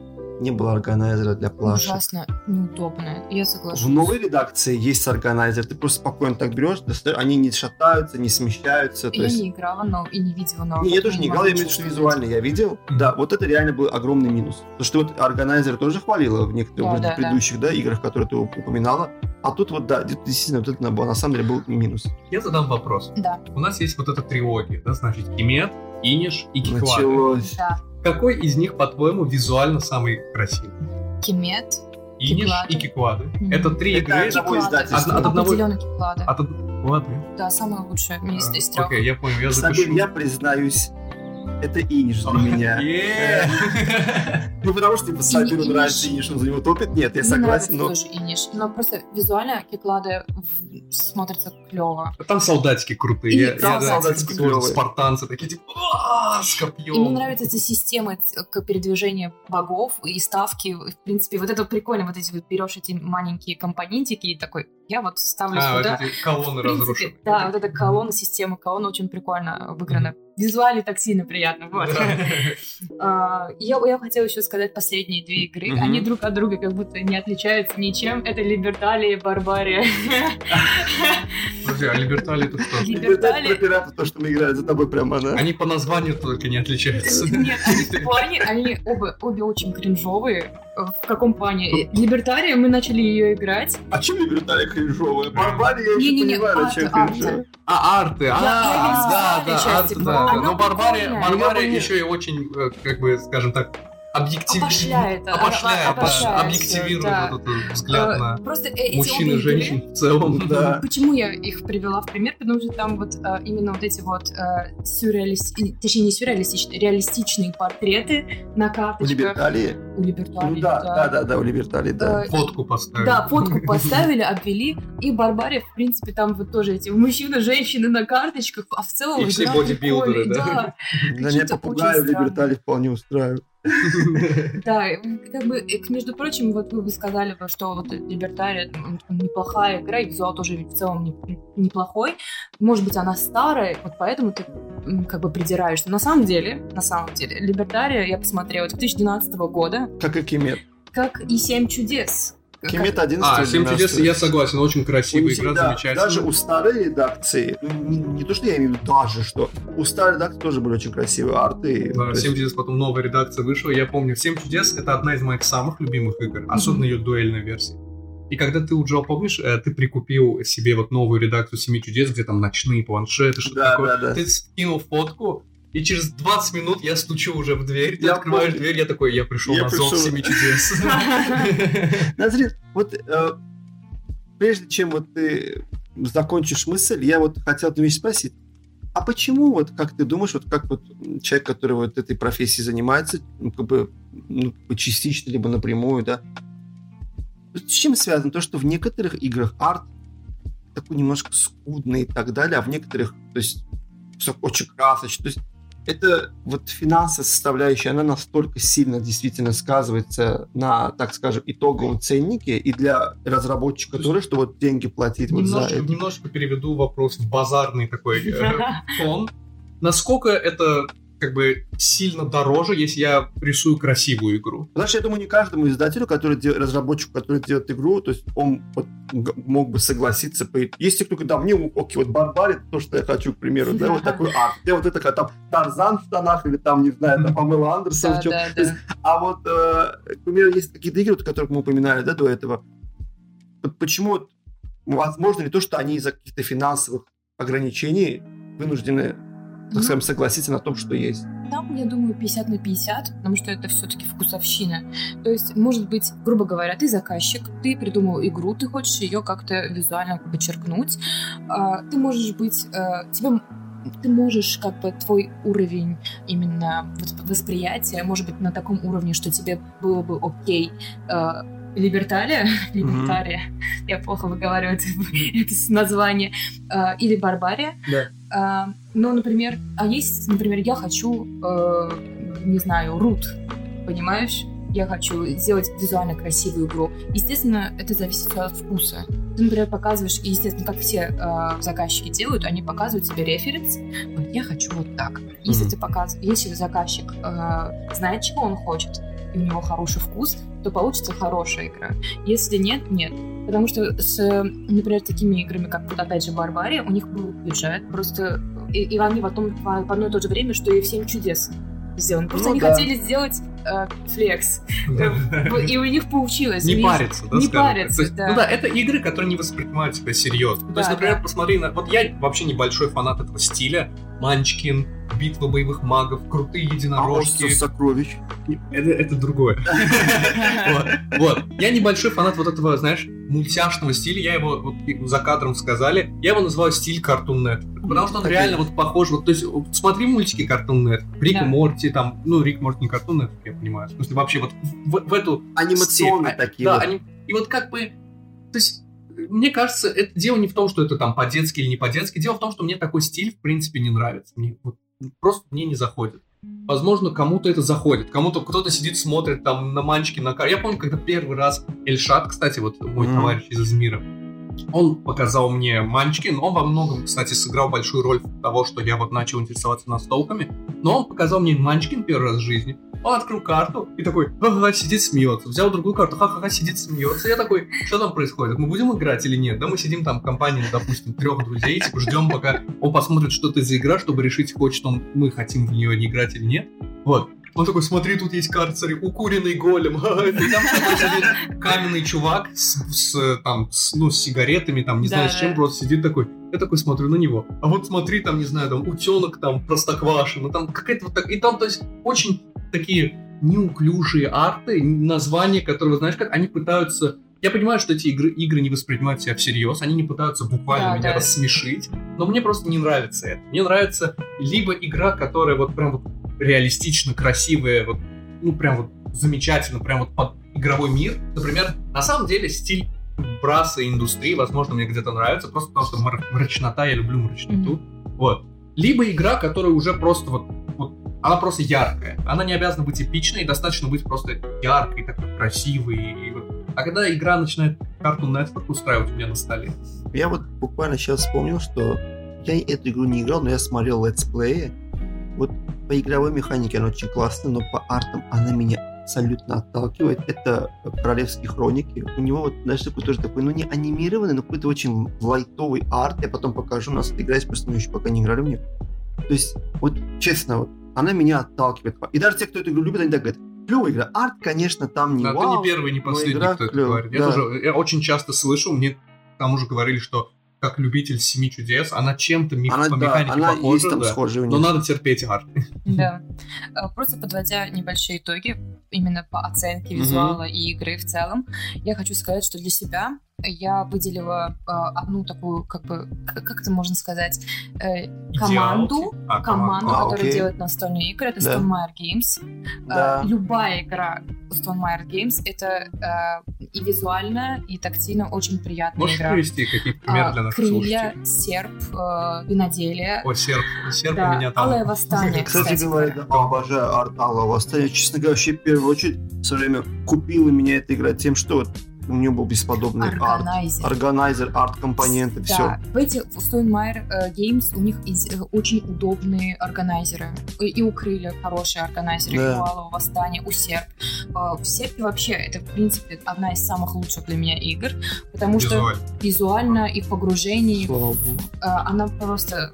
[SPEAKER 2] не было органайзера для плашек.
[SPEAKER 3] Ужасно неудобно. Я соглашусь.
[SPEAKER 2] В новой редакции есть органайзер, ты просто спокойно так берешь, достаешь, они не шатаются, не смещаются.
[SPEAKER 3] Я
[SPEAKER 2] есть...
[SPEAKER 3] не играла, но и не видела нового.
[SPEAKER 2] Не, я тоже не играл,
[SPEAKER 3] могу
[SPEAKER 2] я имею в виду, что визуально я видел. Да, вот это реально был огромный минус. Потому что вот органайзер тоже хвалила в некоторых
[SPEAKER 3] Да, да, да.
[SPEAKER 2] предыдущих да, играх, которые ты упоминала. А тут вот, да, действительно, вот это на самом деле был минус.
[SPEAKER 1] Я задам вопрос.
[SPEAKER 3] Да,
[SPEAKER 1] У нас есть вот эта трилогия, да, значит, Кимет, Иниш и Киквады.
[SPEAKER 2] Началось.
[SPEAKER 3] да.
[SPEAKER 1] Какой из них, по-твоему, визуально самый красивый?
[SPEAKER 3] Кемет.
[SPEAKER 1] Иниш
[SPEAKER 3] Киклады.
[SPEAKER 1] и Киклады.
[SPEAKER 3] Мгм.
[SPEAKER 1] Это три
[SPEAKER 2] Это
[SPEAKER 1] игры.
[SPEAKER 2] одного
[SPEAKER 3] Киклады.
[SPEAKER 2] издательства.
[SPEAKER 1] От- от одного-
[SPEAKER 3] Определенно Киклады.
[SPEAKER 1] От од- Ладно.
[SPEAKER 3] Да, самое лучшее из, из трех.
[SPEAKER 1] Окей, я понял, я
[SPEAKER 2] Сабир,
[SPEAKER 1] запишу.
[SPEAKER 2] я признаюсь, это иниш для меня. Ну, потому что, типа, Сабиру
[SPEAKER 3] Иниш.
[SPEAKER 2] нравится иниш, он за него топит. Нет, я
[SPEAKER 3] Мне
[SPEAKER 2] согласен, но...
[SPEAKER 3] тоже Иниш, но просто визуально Киклады в- смотрятся клево.
[SPEAKER 1] Там солдатики крутые.
[SPEAKER 3] И
[SPEAKER 1] Я-
[SPEAKER 3] там
[SPEAKER 1] я,
[SPEAKER 2] солдатики
[SPEAKER 1] тоже
[SPEAKER 2] клёвые.
[SPEAKER 1] Спартанцы такие, типа, «А, с
[SPEAKER 3] И мне
[SPEAKER 1] копьем.
[SPEAKER 3] нравится эта система т- к передвижения богов и ставки. В принципе, вот это прикольно. Вот эти вот берешь эти маленькие компонентики и такой, я вот ставлю
[SPEAKER 1] А, вот
[SPEAKER 3] сюда.
[SPEAKER 1] эти колонны
[SPEAKER 3] принципе,
[SPEAKER 1] разрушены.
[SPEAKER 3] Да, вот эта колонна, система колонн очень прикольно выиграна. Визуально так сильно приятно. Вот.
[SPEAKER 1] Да.
[SPEAKER 3] А, Я, я хотела еще сказать последние две игры.
[SPEAKER 2] Мгм.
[SPEAKER 3] Они друг от друга как будто не отличаются ничем. Это Либерталия и Барбария.
[SPEAKER 1] Подожди, а Либертали это что?
[SPEAKER 3] Либерталия...
[SPEAKER 2] про пиратов, то, что мы играем за тобой прямо, да?
[SPEAKER 1] Они по названию только не отличаются.
[SPEAKER 3] Нет, они в плане, они оба, обе очень кринжовые. В каком плане? Либертария, мы начали ее играть.
[SPEAKER 2] А чем Либерталия кринжовая? Барбария, я еще
[SPEAKER 3] Не-не-не,
[SPEAKER 2] понимаю,
[SPEAKER 3] арты,
[SPEAKER 2] чем кринжовая.
[SPEAKER 1] А, арты, а,
[SPEAKER 3] я
[SPEAKER 1] да,
[SPEAKER 3] не
[SPEAKER 1] да, арты, да. Но Барбария. Барбария еще и очень, э, как бы, скажем так, объектив...
[SPEAKER 3] Опошляет, а-
[SPEAKER 1] опошляет, да,
[SPEAKER 3] опошляет
[SPEAKER 1] объективирует
[SPEAKER 3] да.
[SPEAKER 1] вот этот взгляд
[SPEAKER 3] Э,
[SPEAKER 1] на
[SPEAKER 3] Просто э,
[SPEAKER 1] мужчин и женщин в целом.
[SPEAKER 2] Да.
[SPEAKER 3] Почему я их привела в пример? Потому что там вот э, именно вот эти вот э, сюрреалисти... точнее не сюрреалистичные, реалистичные портреты на
[SPEAKER 2] У
[SPEAKER 3] карточках.
[SPEAKER 2] Либерталии?
[SPEAKER 3] У Либерталии,
[SPEAKER 2] Ну да, да, да, да, у Либерталии, да.
[SPEAKER 1] Фотку поставили.
[SPEAKER 3] Да, фотку поставили, обвели, и Барбаре, в принципе, там вот тоже эти мужчины, женщины на карточках, а в целом...
[SPEAKER 1] И все бодибилдеры, да?
[SPEAKER 2] Для меня попугаю. Либерталии вполне устраивают.
[SPEAKER 3] Да, как бы, между прочим, вот вы бы сказали, что вот Либертария неплохая игра, и визуал тоже в целом не- неплохой. Может быть, она старая, вот поэтому ты как бы придираешься. На самом деле, на самом деле, Либертария, я посмотрела, 2012 года,
[SPEAKER 2] Как и Кемет.
[SPEAKER 3] как и «Семь чудес».
[SPEAKER 2] Кемет 11
[SPEAKER 1] А, «Семь чудес» я согласен, очень красивая игра,
[SPEAKER 2] всегда,
[SPEAKER 1] замечательная.
[SPEAKER 2] Даже у старой редакции, ну, не, не то, что я имею в виду даже, что у старой редакции тоже были очень красивые арты.
[SPEAKER 1] Да,
[SPEAKER 2] есть-
[SPEAKER 1] «Семь чудес», потом новая редакция вышла. Я помню, «Семь чудес» — это одна из моих самых любимых игр, особенно ее дуэльная версия. И когда ты у Джо, помнишь, э, ты прикупил себе вот новую редакцию «Семи чудес», где там ночные планшеты, что-то
[SPEAKER 2] Да,
[SPEAKER 1] такое.
[SPEAKER 2] да, да.
[SPEAKER 1] Ты скинул фотку, и через 20 минут я стучу уже в дверь, ты
[SPEAKER 2] Я
[SPEAKER 1] открываешь
[SPEAKER 2] помню.
[SPEAKER 1] дверь, я такой, я пришел
[SPEAKER 2] Я
[SPEAKER 1] на зов
[SPEAKER 2] пришел.
[SPEAKER 1] «Семи чудес».
[SPEAKER 2] Назрин, вот э, прежде чем вот ты закончишь мысль, я вот хотел одну вещь спросить. А почему, вот как ты думаешь, вот как вот человек, который вот этой профессией занимается, ну, как бы, ну, частично, либо напрямую, да, с чем связано то, что в некоторых играх арт такой немножко скудный и так далее, а в некоторых, то есть, всё очень красочный. То есть, это вот финансовая составляющая, она настолько сильно действительно сказывается на, так скажем, итоговом ценнике и для разработчика тоже, что вот деньги платить вот за
[SPEAKER 1] Немножко,
[SPEAKER 2] это.
[SPEAKER 1] немножко переведу вопрос в базарный такой э, тон. Насколько это как бы сильно дороже, если я рисую красивую игру?
[SPEAKER 2] Потому что я думаю, не каждому издателю, который разработчику, который делает игру, то есть он вот г- мог бы согласиться. По... Если кто-то, да, мне, окей, вот Барбаре, то, что я хочу, к примеру, да, вот такой арт. Где вот это как там Тарзан в штанах или там, не знаю, там Памела Андерсон.
[SPEAKER 3] Да, да,
[SPEAKER 2] То есть,
[SPEAKER 3] да.
[SPEAKER 2] А вот, э, к примеру, есть какие-то игры, вот, которых мы упоминали, да, до этого. Вот почему, возможно ли то, что они из-за каких-то финансовых ограничений вынуждены, так скажем, согласиться на том, что есть?
[SPEAKER 3] Там, я думаю, 50 на 50, потому что это все-таки вкусовщина. То есть, может быть, грубо говоря, ты заказчик, ты придумал игру, ты хочешь ее как-то визуально подчеркнуть. А, Ты можешь быть... э, Тебе ты можешь, как бы, твой уровень именно восприятия, может быть, на таком уровне, что тебе было бы окей. Э, Либерталия, Либертария, я плохо выговариваю это, это название, э, или Барбария,
[SPEAKER 2] Да.
[SPEAKER 3] а, ну, например, а есть, например, я хочу, э, не знаю, рут, понимаешь? Я хочу сделать визуально красивую игру. Естественно, это зависит от вкуса. Ты, например, показываешь, и, естественно, как все э, заказчики делают, они показывают тебе референс. Я хочу вот так. Если
[SPEAKER 2] Мгм.
[SPEAKER 3] ты показываешь, если заказчик э, знает, чего он хочет, и у него хороший вкус, то получится хорошая игра. Если нет, нет. Потому что с, э, например, такими играми, как вот опять же Барбария, у них был бюджет, просто и, и они потом в одно и то же время, что и в «Семь чудес» сделаны. Просто
[SPEAKER 2] Ну
[SPEAKER 3] они
[SPEAKER 2] да.
[SPEAKER 3] хотели сделать э, флекс. Э, И у них получилось.
[SPEAKER 1] Не париться, да,
[SPEAKER 3] Не париться,
[SPEAKER 1] есть,
[SPEAKER 3] да.
[SPEAKER 1] Ну да, это игры, которые не воспринимают себя серьезно. То есть, например, посмотри на... Вот я вообще небольшой фанат этого стиля. Манчкин, битва боевых магов, крутые
[SPEAKER 2] А
[SPEAKER 1] единорожки.
[SPEAKER 2] остров сокровищ.
[SPEAKER 1] Это, это другое. Вот, Вот. Я небольшой фанат вот этого, знаешь, мультяшного стиля. Я его, вот за кадром сказали, я его называю стиль Cartoon Network. Потому что он реально вот похож. Вот, то есть, смотри мультики Cartoon Network. Рик и Морти, там, ну, Рик Морти не Cartoon Network, я понимаю. В смысле, вообще вот в, в эту
[SPEAKER 2] Анимационные
[SPEAKER 1] степь. А,
[SPEAKER 2] такие
[SPEAKER 1] Да,
[SPEAKER 2] вот.
[SPEAKER 1] они... И вот как бы... То есть, мне кажется, это дело не в том, что это там по-детски или не по-детски. Дело в том, что мне такой стиль, в принципе, не нравится. Мне вот просто мне не заходит. Возможно, кому-то это заходит. Кому-то кто-то сидит, смотрит там на манчики, на кар. Я помню, когда первый раз Эльшат, кстати, вот мой
[SPEAKER 2] Мгм.
[SPEAKER 1] товарищ из Измира, он показал мне манчкин, он во многом, кстати, сыграл большую роль в того, что я вот начал интересоваться настолками, но он показал мне манчкин первый раз в жизни, он открыл карту и такой, ага, сидит, смеется. Взял другую карту, ха-ха-ха, сидит, смеется. Я такой, что там происходит? Мы будем играть или нет? Да мы сидим там в компании, допустим, трех друзей, типа, ждем, пока он посмотрит, что это за игра, чтобы решить, хочет он, мы хотим в нее не играть или нет. Вот. Он такой, смотри, тут есть карцери, укуренный голем. ха-ха». И там такой сидит каменный чувак с, с, там, с, ну, с сигаретами, там, не знаю, с чем, просто сидит такой. Я такой смотрю на него. А вот смотри, там, не знаю, там, утенок, там, простоквашино, там, какая-то вот так. И там, то есть, очень такие неуклюжие арты, названия, которые, знаешь, как они пытаются я понимаю, что эти игры, игры не воспринимают себя всерьез, они не пытаются буквально да, меня да. рассмешить, но мне просто не нравится это. Мне нравится либо игра, которая вот прям вот реалистично красивая, вот, ну прям вот замечательно, прям вот под игровой мир. Например, на самом деле стиль браса индустрии, возможно, мне где-то нравится, просто потому что мр- мрачнота, я люблю мрачноту. Mm-hmm. Вот. Либо игра, которая уже просто вот, вот она просто яркая. Она не обязана быть эпичной, достаточно быть просто яркой, такой красивой. И вот а когда игра начинает карту Network устраивать у меня на столе?
[SPEAKER 2] Я вот буквально сейчас вспомнил, что я эту игру не играл, но я смотрел летсплеи. Вот по игровой механике она очень классная, но по артам она меня абсолютно отталкивает. Это Королевские хроники. У него вот, знаешь, такой тоже такой, ну не анимированный, но какой-то очень лайтовый арт. Я потом покажу, у нас играть, просто мы еще пока не играли в нее. То есть, вот честно, вот, она меня отталкивает. И даже те, кто эту игру любит, они так говорят, клевая игра. Арт, конечно, там не
[SPEAKER 1] да,
[SPEAKER 2] вау.
[SPEAKER 1] ты не первый, не последний, кто это говорит. Да. Я тоже я очень часто слышу, мне к тому же говорили, что как любитель Семи чудес, она чем-то ми-
[SPEAKER 2] она,
[SPEAKER 1] по механике
[SPEAKER 2] да, она
[SPEAKER 1] похожа,
[SPEAKER 2] есть там
[SPEAKER 1] да,
[SPEAKER 2] схожие
[SPEAKER 1] но надо терпеть арт.
[SPEAKER 3] Да. Э, просто подводя небольшие итоги, именно по оценке визуала и игры в целом, я хочу сказать, что для себя я выделила э, одну такую, как бы, как это можно сказать, э, команду,
[SPEAKER 1] а,
[SPEAKER 3] команду,
[SPEAKER 2] а,
[SPEAKER 3] которая
[SPEAKER 2] окей.
[SPEAKER 3] делает настольные игры, это
[SPEAKER 2] Да.
[SPEAKER 3] Stonemaier Games.
[SPEAKER 2] Да.
[SPEAKER 3] Э, любая игра Stonemaier Games это э, и визуально, и тактильно очень приятная
[SPEAKER 1] Можешь
[SPEAKER 3] игра.
[SPEAKER 1] привести какие-то примеры для наших
[SPEAKER 3] крылья,
[SPEAKER 1] слушателей?
[SPEAKER 3] серп, э, виноделие.
[SPEAKER 1] О, серп. Серп
[SPEAKER 3] да,
[SPEAKER 1] у меня там...
[SPEAKER 3] Алое восстание,
[SPEAKER 2] Кстати,
[SPEAKER 3] кстати
[SPEAKER 2] говоря, да, обожаю арт Алого Восстания. Честно говоря, вообще в первую очередь в свое время купила меня эта игра тем, что вот у нее был бесподобный арт.
[SPEAKER 3] Органайзер.
[SPEAKER 2] Органайзер, арт-компоненты,
[SPEAKER 3] Да,
[SPEAKER 2] все.
[SPEAKER 3] в этих в Stonemaier э, Games у них из- э, очень удобные органайзеры. И, и у Крылья хорошие органайзеры,
[SPEAKER 2] Да.
[SPEAKER 3] и у Алого Восстания, у Серп. Э, в Серпе вообще это, в принципе, одна из самых лучших для меня игр, потому что
[SPEAKER 1] Визуально.
[SPEAKER 3] и в погружении
[SPEAKER 2] Слава богу.
[SPEAKER 3] она просто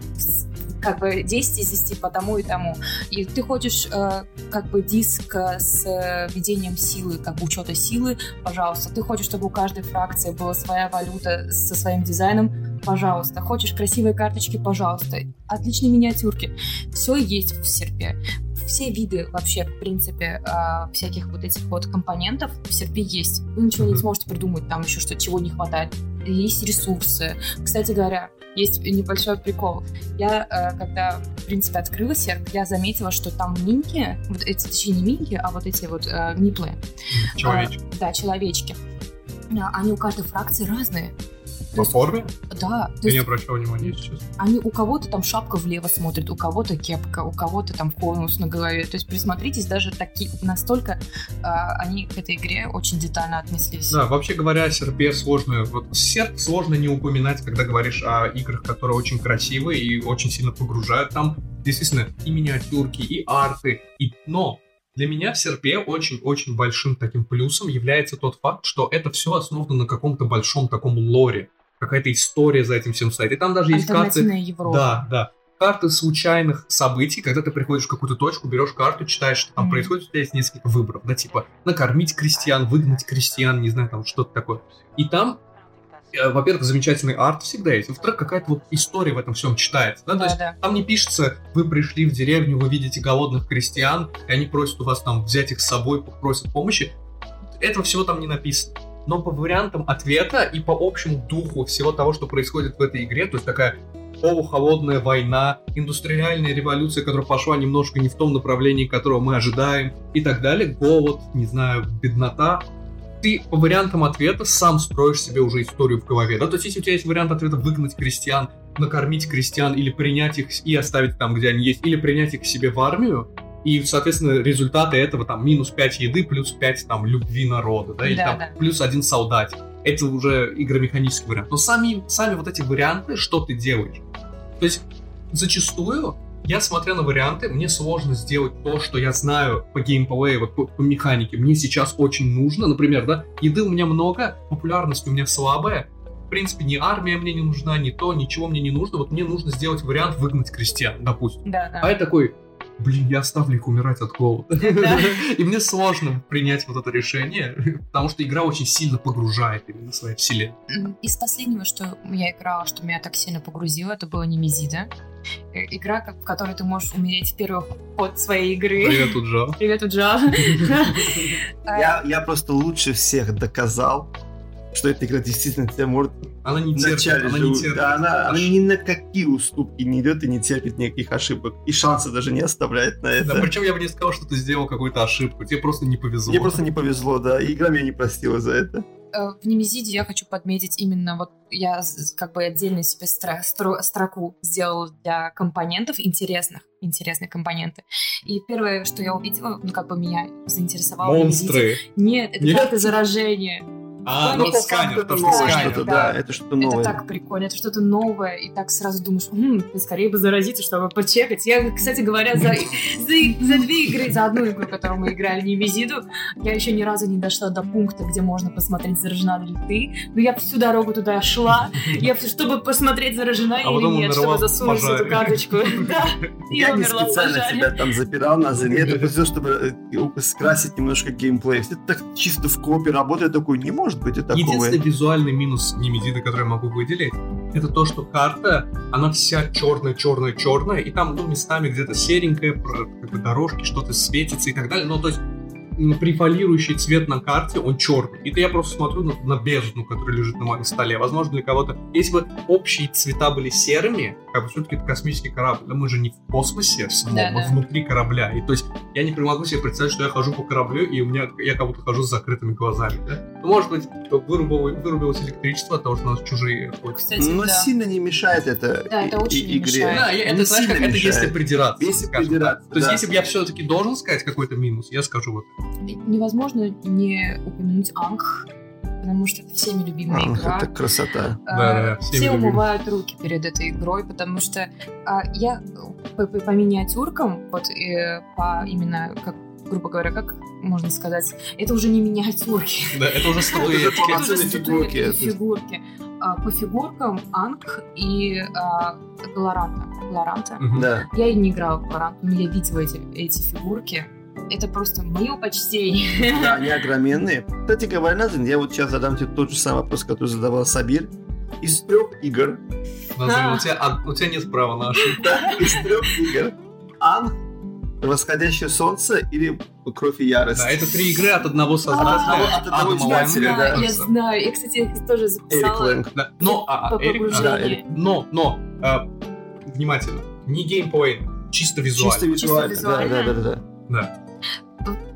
[SPEAKER 3] как бы 10 из 10 по тому и тому. И ты хочешь э, как бы диск э, с э, введением силы, как бы учета силы, пожалуйста. Ты хочешь, чтобы у каждой фракции была своя валюта со своим дизайном, пожалуйста. Хочешь красивые карточки, пожалуйста. Отличные миниатюрки. Все есть в серпе. Все виды вообще, в принципе, э, всяких вот этих вот компонентов в серпе есть. Вы ничего не сможете придумать, там еще что, чего не хватает. Есть ресурсы. Кстати говоря, есть небольшой прикол. Я, э, когда, в принципе, открыла серп, я заметила, что там минки, вот эти, точнее, не минки, а вот эти вот э, миплы,
[SPEAKER 1] Человечек.
[SPEAKER 3] а, да, человечки. А, Они у каждой фракции разные.
[SPEAKER 1] По форме?
[SPEAKER 3] да,
[SPEAKER 1] Я не обращал внимания сейчас.
[SPEAKER 3] они у кого-то там шапка влево смотрит, у кого-то кепка, у кого-то там конус на голове. То есть присмотритесь, даже такие настолько а, они к этой игре очень детально отнеслись.
[SPEAKER 1] Да, вообще говоря, серпе сложно. Вот серп сложно не упоминать, когда говоришь о играх, которые очень красивые и очень сильно погружают. Там действительно и миниатюрки, и арты, и... Но для меня в серпе очень-очень большим таким плюсом является тот факт, что это все основано на каком-то большом таком лоре. Какая-то история за этим всем стоит. И там даже есть карты...
[SPEAKER 3] Европа.
[SPEAKER 1] Да, да. Карты случайных событий, когда ты приходишь в какую-то точку, берешь карту, читаешь, что там
[SPEAKER 3] Мгм.
[SPEAKER 1] происходит, у тебя есть несколько выборов, да, типа накормить крестьян, выгнать крестьян, не знаю, там что-то такое. И там, э, во-первых, замечательный арт всегда есть, во-вторых, какая-то вот история в этом всем читается, да, то
[SPEAKER 3] Да,
[SPEAKER 1] есть
[SPEAKER 3] да.
[SPEAKER 1] там не пишется, вы пришли в деревню, вы видите голодных крестьян, и они просят у вас там взять их с собой, просят помощи. Этого всего там не написано. Но по вариантам ответа и по общему духу всего того, что происходит в этой игре, то есть такая полухолодная война, индустриальная революция, которая пошла немножко не в том направлении, которого мы ожидаем, и так далее, голод, не знаю, беднота, ты по вариантам ответа сам строишь себе уже историю в голове, да, то есть если у тебя есть вариант ответа выгнать крестьян, накормить крестьян или принять их и оставить там, где они есть, или принять их себе в армию, и, соответственно, результаты этого там минус 5 еды, плюс 5 там любви народа, да, или
[SPEAKER 3] Да,
[SPEAKER 1] там
[SPEAKER 3] да.
[SPEAKER 1] плюс один солдат. Это уже игромеханический вариант. Но сами, сами вот эти варианты, что ты делаешь? То есть, зачастую, я смотря на варианты, мне сложно сделать то, что я знаю по геймплею, вот по, по механике. Мне сейчас очень нужно, например, да, еды у меня много, популярность у меня слабая, в принципе, ни армия мне не нужна, ни то, ничего мне не нужно. Вот мне нужно сделать вариант выгнать крестьян, допустим.
[SPEAKER 3] Да, да.
[SPEAKER 1] А я такой, блин, я оставлю их умирать от голода. И мне сложно принять вот это решение, потому что игра очень сильно погружает именно в свою вселенную.
[SPEAKER 3] Из последнего, что я играла, что меня так сильно погрузило, это было Немезида. Э, игра, в которой ты можешь умереть в первый ход своей игры.
[SPEAKER 1] Привет, Уджал.
[SPEAKER 3] Привет, Уджал.
[SPEAKER 2] Я, я просто лучше всех доказал, что эта игра действительно тебя может
[SPEAKER 1] она не терпит, она не терпит.
[SPEAKER 2] Да, она, она ни на какие уступки не идет и не терпит никаких ошибок. И шанса даже не оставляет на
[SPEAKER 1] Да,
[SPEAKER 2] это.
[SPEAKER 1] причем я бы не сказал, что ты сделал какую-то ошибку. Тебе просто не повезло.
[SPEAKER 2] Мне просто не повезло, да. И игра меня не простила за это.
[SPEAKER 3] Э, В Немезиде я хочу подметить именно вот я как бы отдельно себе стра- стро- строку сделала для компонентов интересных, интересные компоненты. И первое, что я увидела, ну как бы меня заинтересовало. в Немезиде-
[SPEAKER 1] Монстры.
[SPEAKER 3] Нет, это
[SPEAKER 1] Нет?
[SPEAKER 3] карта заражения.
[SPEAKER 1] А,
[SPEAKER 3] Ну, это
[SPEAKER 1] сканер, то, что сканер.
[SPEAKER 2] что-то,
[SPEAKER 3] да.
[SPEAKER 2] это что-то
[SPEAKER 3] Это
[SPEAKER 2] новое.
[SPEAKER 3] так прикольно, это что-то новое, и так сразу думаешь, «М, ты скорее бы заразиться, чтобы почекать. Я, кстати говоря, за, за, за две игры, за одну игру, которую мы играли, Немезиду, я еще ни разу не дошла до пункта, где можно посмотреть, заражена ли ты. Но я всю дорогу туда шла, я, чтобы посмотреть, заражена
[SPEAKER 1] А
[SPEAKER 3] или нет, чтобы засунуть эту карточку. Да,
[SPEAKER 2] Я не специально себя там запирал на это просто чтобы э, скрасить немножко геймплей. Это так чисто в копе работает, такой, не может быть и такого.
[SPEAKER 1] Единственный визуальный минус Немедиды, который я могу выделить, это то, что карта, она вся черная, черная, черная, и там, ну, местами где-то серенькая, как бы дорожки, что-то светится и так далее. Ну, то есть м, префолирующий цвет на карте, он черный. И то я просто смотрю на, на бездну, которая лежит на моем столе. Возможно, для кого-то... Если бы общие цвета были серыми, как бы все-таки это космический корабль, но мы же не в космосе самом,
[SPEAKER 3] Да,
[SPEAKER 1] мы
[SPEAKER 3] да.
[SPEAKER 1] внутри корабля. И то есть я не могу себе представить, что я хожу по кораблю, и у меня я как будто хожу с закрытыми глазами. Да? Ну, может быть, вырубило- вырубилось электричество от того, что у нас чужие ходят.
[SPEAKER 3] Кстати,
[SPEAKER 2] Но
[SPEAKER 3] да.
[SPEAKER 2] сильно не мешает это,
[SPEAKER 3] Да, это
[SPEAKER 2] и-
[SPEAKER 3] очень
[SPEAKER 2] и- игре.
[SPEAKER 3] мешает.
[SPEAKER 1] Да, я- это,
[SPEAKER 2] Не
[SPEAKER 1] знаешь, как
[SPEAKER 2] сильно
[SPEAKER 1] это если
[SPEAKER 2] мешает.
[SPEAKER 1] придираться.
[SPEAKER 2] Если
[SPEAKER 1] скажем
[SPEAKER 2] придираться,
[SPEAKER 1] То есть,
[SPEAKER 2] да.
[SPEAKER 1] если бы я все-таки должен сказать какой-то минус, я скажу вот это.
[SPEAKER 3] Невозможно не упомянуть Анг, потому что это всеми любимая
[SPEAKER 2] Ах,
[SPEAKER 3] игра.
[SPEAKER 2] это красота.
[SPEAKER 3] А,
[SPEAKER 1] Да-да, всеми
[SPEAKER 3] Все
[SPEAKER 1] любимые.
[SPEAKER 3] умывают руки перед этой игрой, потому что а, я по, по- по миниатюркам, вот э, по именно как грубо говоря, как можно сказать, это уже не миниатюрки,
[SPEAKER 1] Да, это уже статуэтки.
[SPEAKER 3] это уже статуэтки, фигурки. А, По фигуркам Анг и Галаранта. Галаранта.
[SPEAKER 2] Да.
[SPEAKER 3] Я и не играла в Галаранту, но я видела эти, эти фигурки. Это просто мое почтение.
[SPEAKER 2] Да, они огроменные. Кстати говоря, Назин, я вот сейчас задам тебе тот же самый вопрос, который задавал Сабир. Из трех игр,
[SPEAKER 1] Назрел, у тебя, а, у тебя нет права на ошибку.
[SPEAKER 2] да, из трех игр, Ан, Восходящее солнце или Кровь и ярость?
[SPEAKER 1] Да, это три игры от одного
[SPEAKER 3] А,
[SPEAKER 1] создателя.
[SPEAKER 2] от одного издателя, да.
[SPEAKER 3] я знаю. Я, кстати, тоже
[SPEAKER 2] Эрик
[SPEAKER 3] записала.
[SPEAKER 2] Лэнг.
[SPEAKER 1] Да. Но, а, а, Эрик,
[SPEAKER 2] Эрик.
[SPEAKER 1] но, но, а, внимательно, не геймплей, чисто визуально.
[SPEAKER 2] Чисто визуально.
[SPEAKER 3] Чисто
[SPEAKER 2] Да, да, да, да.
[SPEAKER 1] Да.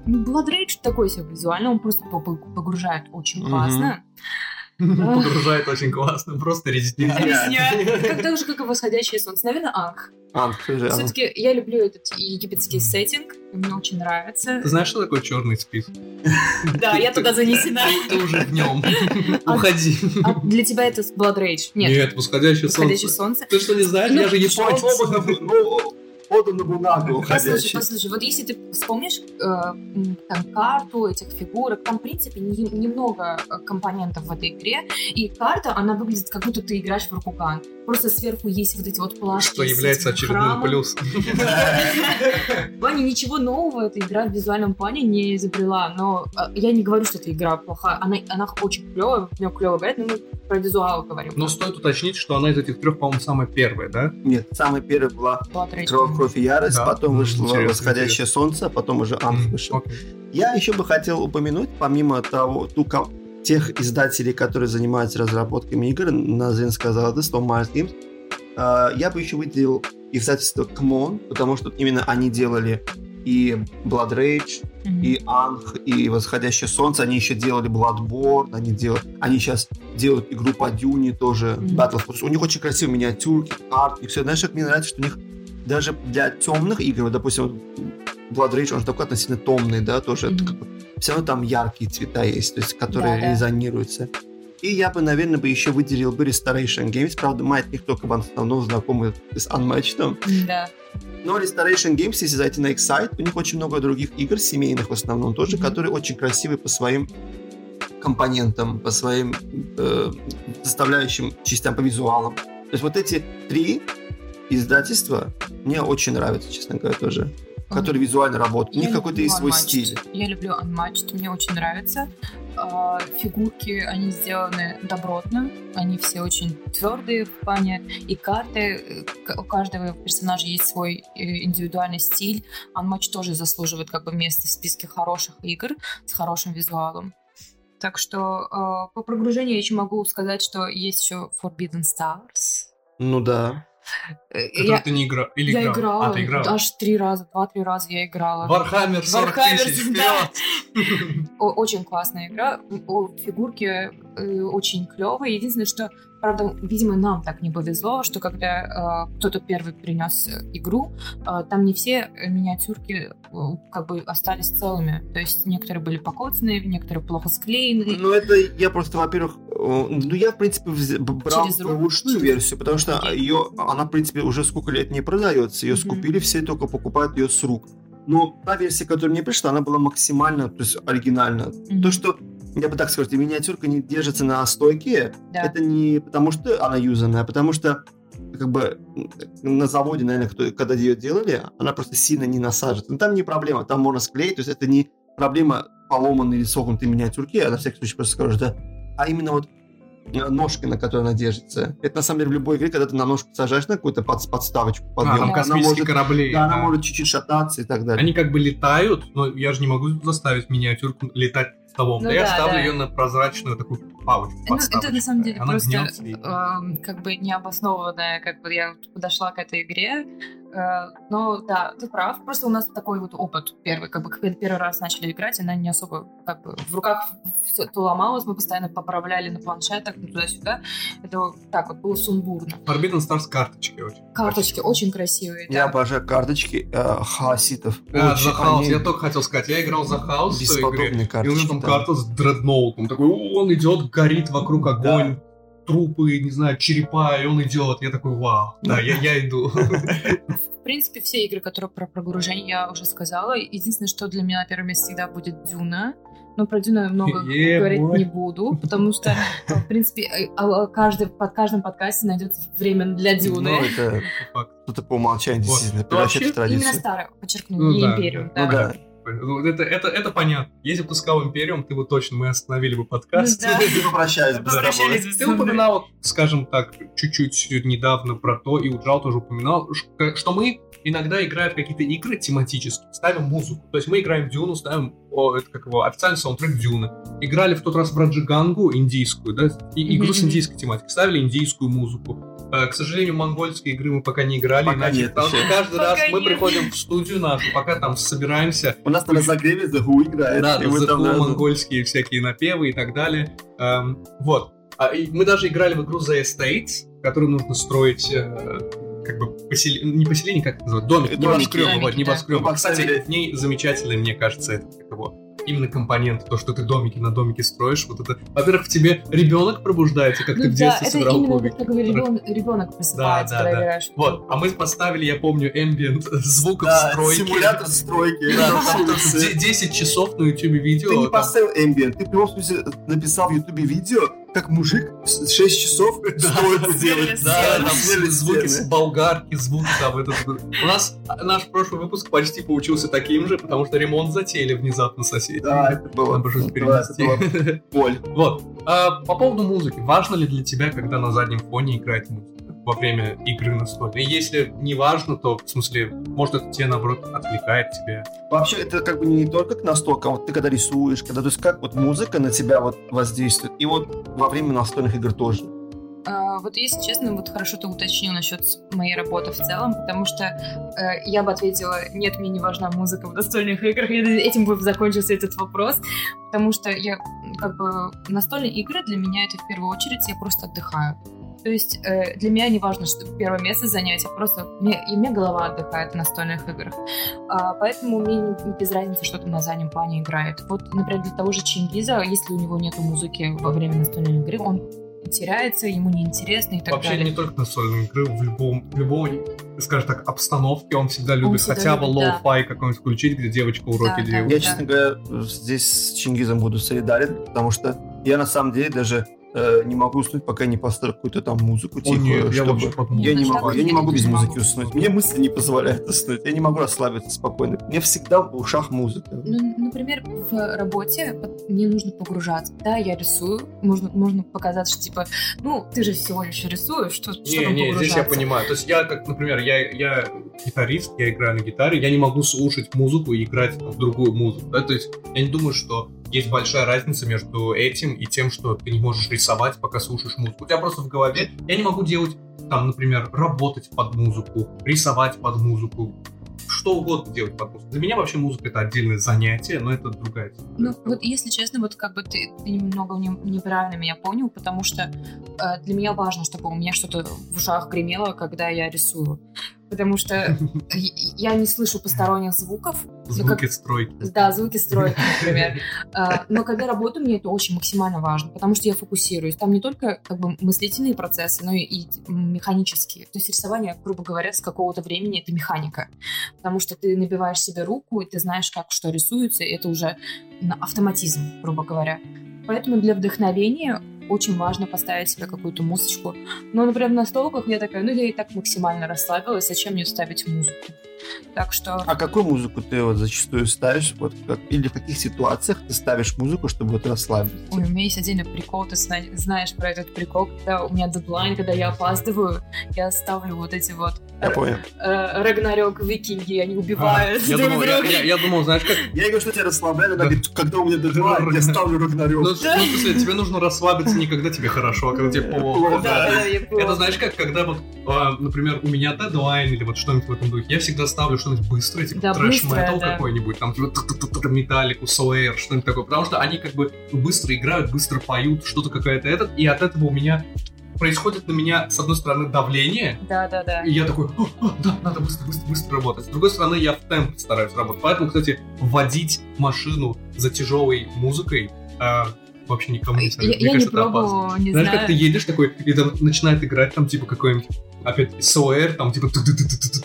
[SPEAKER 3] Ну, Blood Rage такой себе визуально, он просто по- по- погружает очень классно.
[SPEAKER 1] Погружает очень классно, просто резня.
[SPEAKER 3] Резня. Как так же, как и восходящее солнце. Наверное, Анг.
[SPEAKER 2] Ан, скажи, Ан.
[SPEAKER 3] Все-таки я люблю этот египетский сеттинг, мне очень нравится.
[SPEAKER 1] Ты знаешь, что такое черный список?
[SPEAKER 3] Да, я туда занесена.
[SPEAKER 1] Ты, уже в нем.
[SPEAKER 3] А-
[SPEAKER 1] Уходи.
[SPEAKER 3] А для тебя это Blood Rage? Нет,
[SPEAKER 1] Нет, восходящее солнце.
[SPEAKER 3] солнце.
[SPEAKER 1] Ты что, не знаешь?
[SPEAKER 3] Ну,
[SPEAKER 1] Я же
[SPEAKER 2] Что,
[SPEAKER 1] японец.
[SPEAKER 2] Ну, Оду на бумагу
[SPEAKER 3] Послушай, послушай, вот если ты вспомнишь э, там карту этих фигурок, там, в принципе, не- немного э, компонентов в этой игре, и карта, она выглядит, как будто ты играешь в Рокуган. Просто сверху есть вот эти вот плашки.
[SPEAKER 1] Что является очередным
[SPEAKER 3] храмом.
[SPEAKER 1] плюсом.
[SPEAKER 3] В плане ничего нового эта игра в визуальном плане не изобрела, но э, я не говорю, что эта игра плохая, она, она очень клевая, в нее клево играть, но мы про визуал говорим.
[SPEAKER 1] Но стоит уточнить, что она из этих трех, по-моему, самая первая, да?
[SPEAKER 2] Нет, самая первая была. Кровь, кровь и ярость,
[SPEAKER 1] Да.
[SPEAKER 2] потом вышло
[SPEAKER 1] интересно,
[SPEAKER 2] Восходящее солнце, а потом уже Анс
[SPEAKER 1] М,
[SPEAKER 2] вышел.
[SPEAKER 1] окей.
[SPEAKER 2] Я еще бы хотел упомянуть, помимо того, ту ко- тех издателей, которые занимаются разработками игр, Назин сказал это, Stone Mars Games, а, я бы еще выделил издательство Кмон, потому что именно они делали и Blood Rage,
[SPEAKER 3] Мгм.
[SPEAKER 2] и Анх, и Восходящее Солнце. Они еще делали Bloodborne, они, дел... они сейчас делают игру по Дюне тоже,
[SPEAKER 3] Мгм.
[SPEAKER 2] Battlefield. У них очень красивые миниатюрки, арт, и все. Знаешь, как мне нравится, что у них даже для темных игр, допустим, Blood Rage, он же такой относительно томный, да, тоже.
[SPEAKER 3] Мгм.
[SPEAKER 2] как бы- все равно там яркие цвета есть, то есть, которые
[SPEAKER 3] Да-да.
[SPEAKER 2] резонируются. И я бы, наверное, бы еще выделил бы Restoration Games. Правда, мы от них только в основном знакомы с Unmatched.
[SPEAKER 3] Да.
[SPEAKER 2] Но Restoration Games, если зайти на их сайт, у них очень много других игр, семейных в основном тоже, которые очень красивые по своим компонентам, по своим э, составляющим частям, по визуалам. То есть вот эти три издательства мне очень нравятся, честно говоря, тоже. Который визуально работает. У них какой-то есть свой стиль.
[SPEAKER 3] Я люблю Unmatched, мне очень нравится. А, Фигурки, они сделаны добротно, они все очень твердые в плане, и карты, э, у каждого персонажа есть свой э, индивидуальный стиль. Unmatched тоже заслуживает как бы места в списке хороших игр с хорошим визуалом. Так что э, по погружению я еще могу сказать, что есть еще Forbidden Stars.
[SPEAKER 2] Ну да.
[SPEAKER 3] Э, Я,
[SPEAKER 1] ты не играл. Или
[SPEAKER 3] я
[SPEAKER 1] играл?
[SPEAKER 3] играла,
[SPEAKER 1] А, ты играла.
[SPEAKER 3] аж три раза, два-три раза я играла.
[SPEAKER 1] Warhammer 40
[SPEAKER 3] Warhammer,
[SPEAKER 1] тысяч,
[SPEAKER 3] да. очень классная игра. Фигурки э, очень клевые. Единственное, что, правда, видимо, нам так не повезло, что когда э, кто-то первый принес э, игру, э, там не все э, миниатюрки э, как бы остались целыми. То есть некоторые были покоцанные, некоторые плохо склеены.
[SPEAKER 2] Ну, это я просто, во-первых, э, ну, я, в принципе, вз- брал
[SPEAKER 3] Через
[SPEAKER 2] ручную версию, потому что ее, она, в принципе, уже сколько лет не продается. Ее
[SPEAKER 3] Мгм.
[SPEAKER 2] скупили, все только покупают ее с рук. Но та версия, которая мне пришла, она была максимально, то есть оригинальна.
[SPEAKER 3] Мгм.
[SPEAKER 2] То, что, я бы так сказал, что миниатюрка не держится на стойке,
[SPEAKER 3] Да.
[SPEAKER 2] это не потому, что она юзанная, а потому что как бы на заводе, наверное, кто, когда ее делали, она просто сильно не насаживается. Но там не проблема, там можно склеить, то есть это не проблема поломанной или согнутой миниатюрки, я на всякий случай просто скажу, да, а именно вот э, ножка, на которой она держится. Это на самом деле в любой игре, когда ты на ножку сажаешь на какую-то под- подставочку,
[SPEAKER 1] А,
[SPEAKER 2] подъем,
[SPEAKER 1] там
[SPEAKER 2] она может,
[SPEAKER 1] корабли.
[SPEAKER 2] да, она
[SPEAKER 1] да.
[SPEAKER 2] может чуть-чуть шататься и так далее.
[SPEAKER 1] Они как бы летают, но я же не могу заставить миниатюрку летать столом.
[SPEAKER 3] Ну
[SPEAKER 1] да, я ставлю
[SPEAKER 3] да.
[SPEAKER 1] ее на прозрачную такую палочку.
[SPEAKER 3] Ну, это на самом деле.
[SPEAKER 1] Она
[SPEAKER 3] просто
[SPEAKER 1] гнется и-
[SPEAKER 3] эм, как бы необоснованная, как бы я подошла к этой игре. Э, но да, ты прав. Просто у нас такой вот опыт первый, как бы когда первый раз начали играть, она не особо как бы в руках все то ломалось, мы постоянно поправляли на планшетах, туда-сюда. Это вот так вот было сумбурно.
[SPEAKER 1] Forbidden Stars карточки очень.
[SPEAKER 3] Карточки очень красивые.
[SPEAKER 2] Я
[SPEAKER 3] да.
[SPEAKER 2] обожаю карточки э, хаоситов.
[SPEAKER 1] А,
[SPEAKER 2] Очень
[SPEAKER 1] за хаос.
[SPEAKER 2] они
[SPEAKER 1] Я только хотел сказать, я играл за хаос в той игре.
[SPEAKER 2] Бесподобные
[SPEAKER 1] И у
[SPEAKER 2] карточки.
[SPEAKER 1] него там
[SPEAKER 2] да.
[SPEAKER 1] карта с дредноутом. Такой, «О, он идет, горит вокруг огонь, трупы, не знаю, черепа, и он идет. Я такой, вау, да, я, я иду.
[SPEAKER 3] В принципе, все игры, которые про прогружение, я уже сказала. Единственное, что для меня на первом месте всегда будет Дюна. Но про Дюна много
[SPEAKER 1] Е,
[SPEAKER 3] говорить
[SPEAKER 1] бой.
[SPEAKER 3] не буду, потому что, в принципе, э, а, каждый, под каждым подкасте найдется время для Дюны.
[SPEAKER 2] Ну, это
[SPEAKER 1] Факт.
[SPEAKER 2] что-то по умолчанию,
[SPEAKER 1] Вот.
[SPEAKER 2] действительно,
[SPEAKER 1] Ну,
[SPEAKER 2] превращает
[SPEAKER 1] вообще,
[SPEAKER 2] в традицию.
[SPEAKER 3] Именно старое, подчеркну,
[SPEAKER 1] Ну
[SPEAKER 3] не
[SPEAKER 1] да,
[SPEAKER 3] Империум.
[SPEAKER 2] Ну да.
[SPEAKER 1] Это, это, это понятно. Если бы ты сказал Империум, ты бы точно, мы остановили бы подкаст.
[SPEAKER 3] Да.
[SPEAKER 2] Бы тобой.
[SPEAKER 3] Попрощались бы с
[SPEAKER 1] Ты упоминал, скажем так, чуть-чуть недавно про то, и Уджал тоже упоминал, что мы иногда играем в какие-то игры тематические, ставим музыку. То есть мы играем в Дюну, ставим о, это как его, официальный саундтрек Дюны. Играли в тот раз в Раджигангу индийскую, да, и, игру с индийской тематикой, ставили индийскую музыку. Э, К сожалению, монгольские игры мы пока не играли,
[SPEAKER 2] Пока
[SPEAKER 1] иначе
[SPEAKER 2] нет
[SPEAKER 1] потому что каждый раз
[SPEAKER 3] Пока
[SPEAKER 1] мы
[SPEAKER 3] нет.
[SPEAKER 1] приходим в студию нашу, пока там собираемся,
[SPEAKER 2] У нас на разогреве The Who играет.
[SPEAKER 1] да,
[SPEAKER 2] мы
[SPEAKER 1] The
[SPEAKER 2] там
[SPEAKER 1] Who, монгольские всякие напевы и так далее. Эм, вот. А, и мы даже играли в игру The Estates, в которой нужно строить э, как бы посел- не поселение, как это называется, домик, небоскребы, вот, небоскребы.
[SPEAKER 2] Мы
[SPEAKER 1] Кстати, в ней замечательный, мне кажется, это как его именно компонент, то, что ты домики на домике строишь, вот это, во-первых, в тебе ребенок пробуждается, как
[SPEAKER 3] Ну
[SPEAKER 1] ты в
[SPEAKER 3] да,
[SPEAKER 1] детстве
[SPEAKER 3] это
[SPEAKER 1] собирал
[SPEAKER 3] именно,
[SPEAKER 1] кубики.
[SPEAKER 3] как ребенок, ребенок просыпается,
[SPEAKER 1] Да, да,
[SPEAKER 3] когда
[SPEAKER 1] да.
[SPEAKER 3] играешь.
[SPEAKER 1] Вот, а мы поставили, я помню, ambient звуков
[SPEAKER 2] Да,
[SPEAKER 1] стройки.
[SPEAKER 2] симулятор стройки.
[SPEAKER 1] Да, там
[SPEAKER 2] улице.
[SPEAKER 1] де- 10 часов на YouTube видео.
[SPEAKER 2] Ты не
[SPEAKER 1] там-
[SPEAKER 2] поставил ambient, ты в прямом смысле написал в ютубе видео, как мужик с 6 часов стройку делает.
[SPEAKER 3] Да,
[SPEAKER 1] Да, там звуки с болгарки, звуки там. этот- У нас наш прошлый выпуск почти получился таким же, потому что ремонт затеяли внезапно соседи.
[SPEAKER 2] Да, это было.
[SPEAKER 1] Надо же
[SPEAKER 2] это
[SPEAKER 1] перенести.
[SPEAKER 2] была боль.
[SPEAKER 1] Вот. А, по поводу музыки. Важно ли для тебя, когда на заднем фоне играет музыка? Во время игры настольной. И если не важно, то, в смысле, может, это тебя, наоборот, отвлекает тебя.
[SPEAKER 2] Вообще, это как бы не только к настолкам, вот ты когда рисуешь, когда, то есть как вот музыка на тебя вот воздействует, и вот во время настольных игр тоже.
[SPEAKER 3] А, Вот если честно, вот хорошо ты уточнил насчет моей работы в целом, потому что э, я бы ответила, нет, мне не важна музыка в настольных играх, и этим бы закончился этот вопрос, потому что я, как бы, настольные игры для меня это в первую очередь я просто отдыхаю. То есть э, для меня не важно, что первое место занять, просто мне, и мне голова отдыхает в настольных играх. А, поэтому мне не- без разницы, что там на заднем плане играет. Вот, например, для того же Чингиза, если у него нету музыки во время настольной игры, он теряется, ему неинтересно и так
[SPEAKER 1] Вообще
[SPEAKER 3] далее.
[SPEAKER 1] не только настольные игры, в любом, в любой, скажем так, обстановке он всегда любит
[SPEAKER 3] всегда
[SPEAKER 1] хотя бы
[SPEAKER 3] любит, да.
[SPEAKER 1] lo-fi какой-нибудь включить, где девочка уроки
[SPEAKER 3] Да, да.
[SPEAKER 1] делает.
[SPEAKER 2] Я,
[SPEAKER 3] Да.
[SPEAKER 2] честно говоря, здесь с Чингизом буду солидарен, потому что я на самом деле даже э, не могу уснуть, пока не поставлю какую-то там музыку тихую,
[SPEAKER 1] нет, я
[SPEAKER 2] чтобы...
[SPEAKER 1] вообще под музыку.
[SPEAKER 2] Я не могу, я не
[SPEAKER 3] я
[SPEAKER 2] могу без музыки уснуть. Мне мысли не позволяют уснуть. Я не могу расслабиться спокойно. Мне всегда в ушах музыка.
[SPEAKER 3] Ну, например, в работе мне нужно погружаться. Да, я рисую, можно, можно показать, что типа, ну, ты же всего лишь рисуешь, что, что
[SPEAKER 1] Не,
[SPEAKER 3] там
[SPEAKER 1] не, здесь я понимаю. То есть я, как, например, я, я гитарист, я играю на гитаре, я не могу слушать музыку и играть в другую музыку. Да? То есть я не думаю, что есть большая разница между этим и тем, что ты не можешь рисовать, пока слушаешь музыку. У тебя просто в голове... Я не могу делать, там, например, работать под музыку, рисовать под музыку, что угодно делать под музыку. Для меня вообще музыка — это отдельное занятие, но это другая тема.
[SPEAKER 3] Ну, вот если честно, вот как бы ты, ты немного не- неправильно меня понял, потому что э, для меня важно, чтобы у меня что-то в ушах гремело, когда я рисую. Потому что я не слышу посторонних звуков. Как-
[SPEAKER 1] Звуки стройки.
[SPEAKER 3] Да, звуки стройки, например. А, Но когда работаю, мне это очень максимально важно, потому что я фокусируюсь. Там не только как бы мыслительные процессы, но и- механические. То есть рисование, грубо говоря, с какого-то времени это механика. Потому что ты набиваешь себе руку, и ты знаешь, как что рисуется, и это уже автоматизм, грубо говоря. Поэтому для вдохновения очень важно поставить себе какую-то музычку. Но, например, на столках я такая, ну я и так максимально расслабилась, зачем мне ставить музыку? Так что...
[SPEAKER 2] А какую музыку ты вот зачастую ставишь? Вот как, или в каких ситуациях ты ставишь музыку, чтобы вот расслабиться?
[SPEAKER 3] Ой, у меня есть отдельный прикол, ты зна- знаешь про этот прикол, когда у меня дедлайн, когда я опаздываю, я ставлю вот эти вот
[SPEAKER 2] Я понял.
[SPEAKER 3] э, Рагнарёк, викинги, они убивают
[SPEAKER 1] Я
[SPEAKER 3] друг
[SPEAKER 1] думал, я,
[SPEAKER 3] друга.
[SPEAKER 1] я- я думал, знаешь, как...
[SPEAKER 2] Я говорю, что тебя расслабляет,
[SPEAKER 1] Да.
[SPEAKER 2] когда у меня дедлайн, я ставлю
[SPEAKER 1] Ну,
[SPEAKER 2] Рагнарёк.
[SPEAKER 1] ну, в смысле, тебе нужно расслабиться не когда тебе хорошо, а когда тебе плохо.
[SPEAKER 3] Да, да, я
[SPEAKER 1] Это знаешь как, когда вот, а, например, у меня дедлайн или вот что-нибудь в этом духе, я всегда ставлю что-нибудь быстрое, типа
[SPEAKER 3] Да,
[SPEAKER 1] трэш-метал
[SPEAKER 3] да.
[SPEAKER 1] какой-нибудь, там типа металлику, Slayer, что-нибудь такое, потому что они как бы быстро играют, быстро поют, что-то какое-то этот, и от этого у меня происходит на меня, с одной стороны, давление,
[SPEAKER 3] Да, да, да.
[SPEAKER 1] и я такой, «О, о, да, надо быстро, быстро, быстро работать. С другой стороны, я в темп стараюсь работать. Поэтому, кстати, водить машину за тяжелой музыкой а, вообще никому не
[SPEAKER 3] Я,
[SPEAKER 1] советую. Мне
[SPEAKER 3] я не
[SPEAKER 1] кажется, это опасно.
[SPEAKER 3] пробовала, не
[SPEAKER 1] Знаешь,
[SPEAKER 3] знаю.
[SPEAKER 1] как ты едешь такой, и там начинает играть там типа какой-нибудь опять СОР, там типа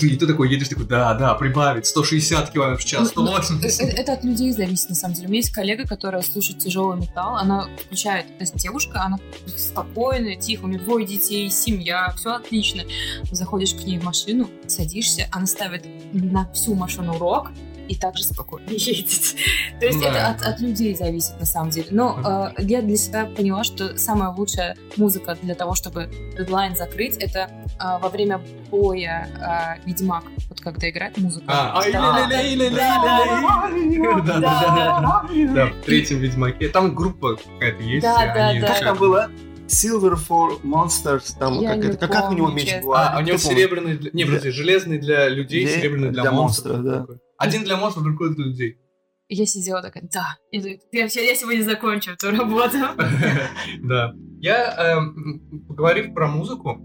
[SPEAKER 1] и ты такой едешь такой, да, да, прибавить, 160 км в час,
[SPEAKER 3] Ну, ну,
[SPEAKER 1] 180.
[SPEAKER 3] э, э, Это от людей зависит, на самом деле. У меня есть коллега, которая слушает тяжелый металл, она включает, то есть девушка, она спокойная, тихо, у нее двое детей, семья, все отлично. Заходишь к ней в машину, садишься, она ставит на всю машину рок, и также спокойно едет. То есть
[SPEAKER 1] да.
[SPEAKER 3] это от, от людей зависит на самом деле. Но э, я для себя поняла, что самая лучшая музыка для того, чтобы дедлайн закрыть, это э, во время боя э, Ведьмак, вот когда играет музыка.
[SPEAKER 1] А,
[SPEAKER 3] Да.
[SPEAKER 1] Да, да, да, да. Да, в третьем Ведьмаке. Там группа какая-то есть.
[SPEAKER 3] Да, да, да.
[SPEAKER 2] Как там было? Silver for Monsters, там
[SPEAKER 3] Я
[SPEAKER 2] как
[SPEAKER 3] не
[SPEAKER 2] это, как, как у него
[SPEAKER 3] помню,
[SPEAKER 2] меч
[SPEAKER 3] честно.
[SPEAKER 2] бывает?
[SPEAKER 1] А, у него серебряный для... Не, подожди, железный для людей,
[SPEAKER 2] Для-
[SPEAKER 1] серебряный для,
[SPEAKER 2] для
[SPEAKER 1] монстров.
[SPEAKER 2] монстров, да.
[SPEAKER 1] Такой. Один для монстров, другой для людей.
[SPEAKER 3] Я сидела такая, да. Я, такая, я, я сегодня закончу эту работу.
[SPEAKER 1] Да. Я, эм, поговорив про музыку,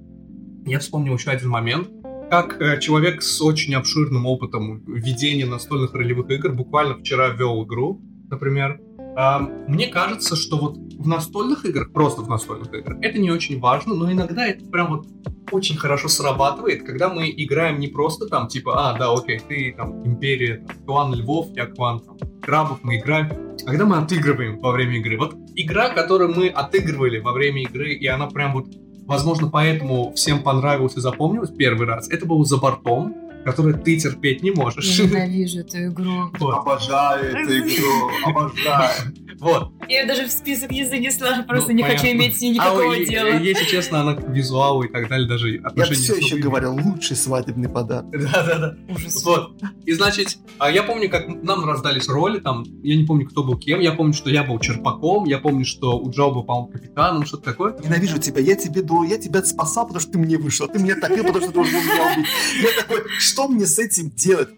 [SPEAKER 1] я вспомнил еще один момент. Как э, человек с очень обширным опытом ведения настольных ролевых игр, буквально вчера вел игру, например, мне кажется, что вот в настольных играх, просто в настольных играх, это не очень важно, но иногда это прям вот очень хорошо срабатывает, когда мы играем не просто там, типа, а, да, окей, ты там империя, там, клан львов, я клан там, крабов, мы играем, а когда мы отыгрываем во время игры. Вот игра, которую мы отыгрывали во время игры, и она прям вот, возможно, поэтому всем понравилась и запомнилась первый раз, это был «За бортом», который ты терпеть не можешь.
[SPEAKER 3] Я ненавижу эту игру.
[SPEAKER 1] Вот.
[SPEAKER 2] Обожаю эту игру, обожаю.
[SPEAKER 1] Вот.
[SPEAKER 3] Я ее даже в список не занесла, просто
[SPEAKER 1] Ну,
[SPEAKER 3] не хочу
[SPEAKER 1] понятно.
[SPEAKER 3] иметь с ней
[SPEAKER 1] А,
[SPEAKER 3] никакого
[SPEAKER 1] ой,
[SPEAKER 3] дела.
[SPEAKER 1] Если честно, она к визуалу и так далее даже
[SPEAKER 2] Я
[SPEAKER 1] отношения
[SPEAKER 2] все еще
[SPEAKER 1] не
[SPEAKER 2] говорю, лучший свадебный подарок.
[SPEAKER 1] Да-да-да.
[SPEAKER 3] Ужас.
[SPEAKER 1] Вот. И значит, а я помню, как нам раздались роли, там, я не помню, кто был кем, я помню, что я был черпаком, я помню, что у Джо был, по-моему, капитаном, что-то такое.
[SPEAKER 2] Ненавижу тебя, я тебе дол- я тебя спасал, потому что ты мне вышел, ты меня топил, потому что ты должен был меня убить. Я такой, что мне с этим делать?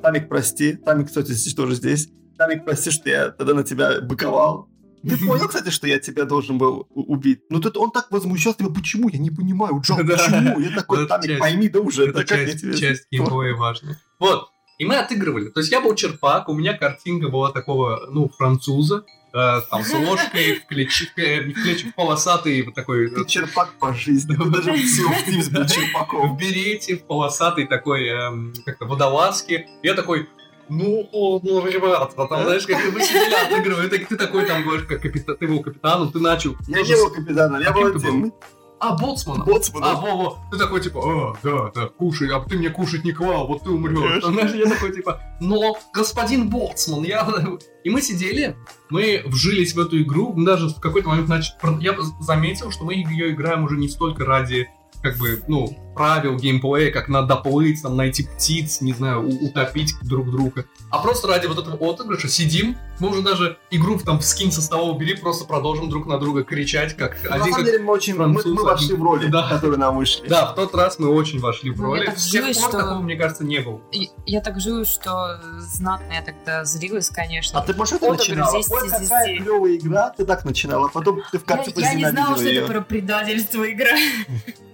[SPEAKER 2] Тамик, прости. Тамик, кстати, здесь тоже здесь. Тамик, прости, что я тогда на тебя быковал. Ты понял, кстати, что я тебя должен был убить? Ну тут он так возмущался, типа, почему? Я не понимаю, Джо,
[SPEAKER 1] Да.
[SPEAKER 2] почему? Я такой,
[SPEAKER 1] часть-
[SPEAKER 2] пойми, да уже,
[SPEAKER 1] Это часть, геймплея важная. Вот. И мы отыгрывали. То есть я был черпак, у меня картинка была такого, ну, француза, э, там, с ложкой, в клечи, в клечи, в полосатый вот такой...
[SPEAKER 2] Ты черпак по жизни, ты даже в был черпаком.
[SPEAKER 1] в берете, в полосатой такой, эм, как-то водолазке. Я такой, ну, о, ну, ребят, а там, знаешь, как вы сидели отыгрывали, ты, ты такой там говоришь, как капитан, ты был капитаном, ты начал.
[SPEAKER 2] Я не был капитаном, я был.
[SPEAKER 1] А, боцманом.
[SPEAKER 2] Боцманом.
[SPEAKER 1] А, во-во. Ты такой, типа, а, да, да, кушай, а ты мне кушать не клал, вот ты умрешь. Знаешь, я такой, типа, но, господин боцман, я... И мы сидели, мы вжились в эту игру, мы даже в какой-то момент начали... Я заметил, что мы ее играем уже не столько ради, как бы, ну, правил геймплея, как надо доплыть, там, найти птиц, не знаю, у- утопить друг друга. А просто ради вот этого отыгрыша сидим, мы уже даже игру там в скин со стола убери, просто продолжим друг на друга кричать, как
[SPEAKER 2] На
[SPEAKER 1] один
[SPEAKER 2] самом
[SPEAKER 1] как
[SPEAKER 2] деле мы очень, мы,
[SPEAKER 1] француз,
[SPEAKER 2] мы вошли
[SPEAKER 1] один-
[SPEAKER 2] в роли,
[SPEAKER 1] Да.
[SPEAKER 2] которые нам вышли.
[SPEAKER 1] Да, в тот раз мы очень вошли в
[SPEAKER 3] Ну,
[SPEAKER 1] роли.
[SPEAKER 3] я так
[SPEAKER 1] С тех пор
[SPEAKER 3] что-
[SPEAKER 1] такого, мне кажется, не было.
[SPEAKER 3] И Я так живу, что знатно я тогда злилась, конечно.
[SPEAKER 2] А ты, может, это
[SPEAKER 3] Вот,
[SPEAKER 2] начинала?
[SPEAKER 3] здесь,
[SPEAKER 2] Ой,
[SPEAKER 3] здесь,
[SPEAKER 2] какая
[SPEAKER 3] здесь.
[SPEAKER 2] клевая игра, ты так начинала, а потом ты в
[SPEAKER 3] Я,
[SPEAKER 2] конце
[SPEAKER 3] я не знала, что
[SPEAKER 2] её.
[SPEAKER 3] это про предательство игра.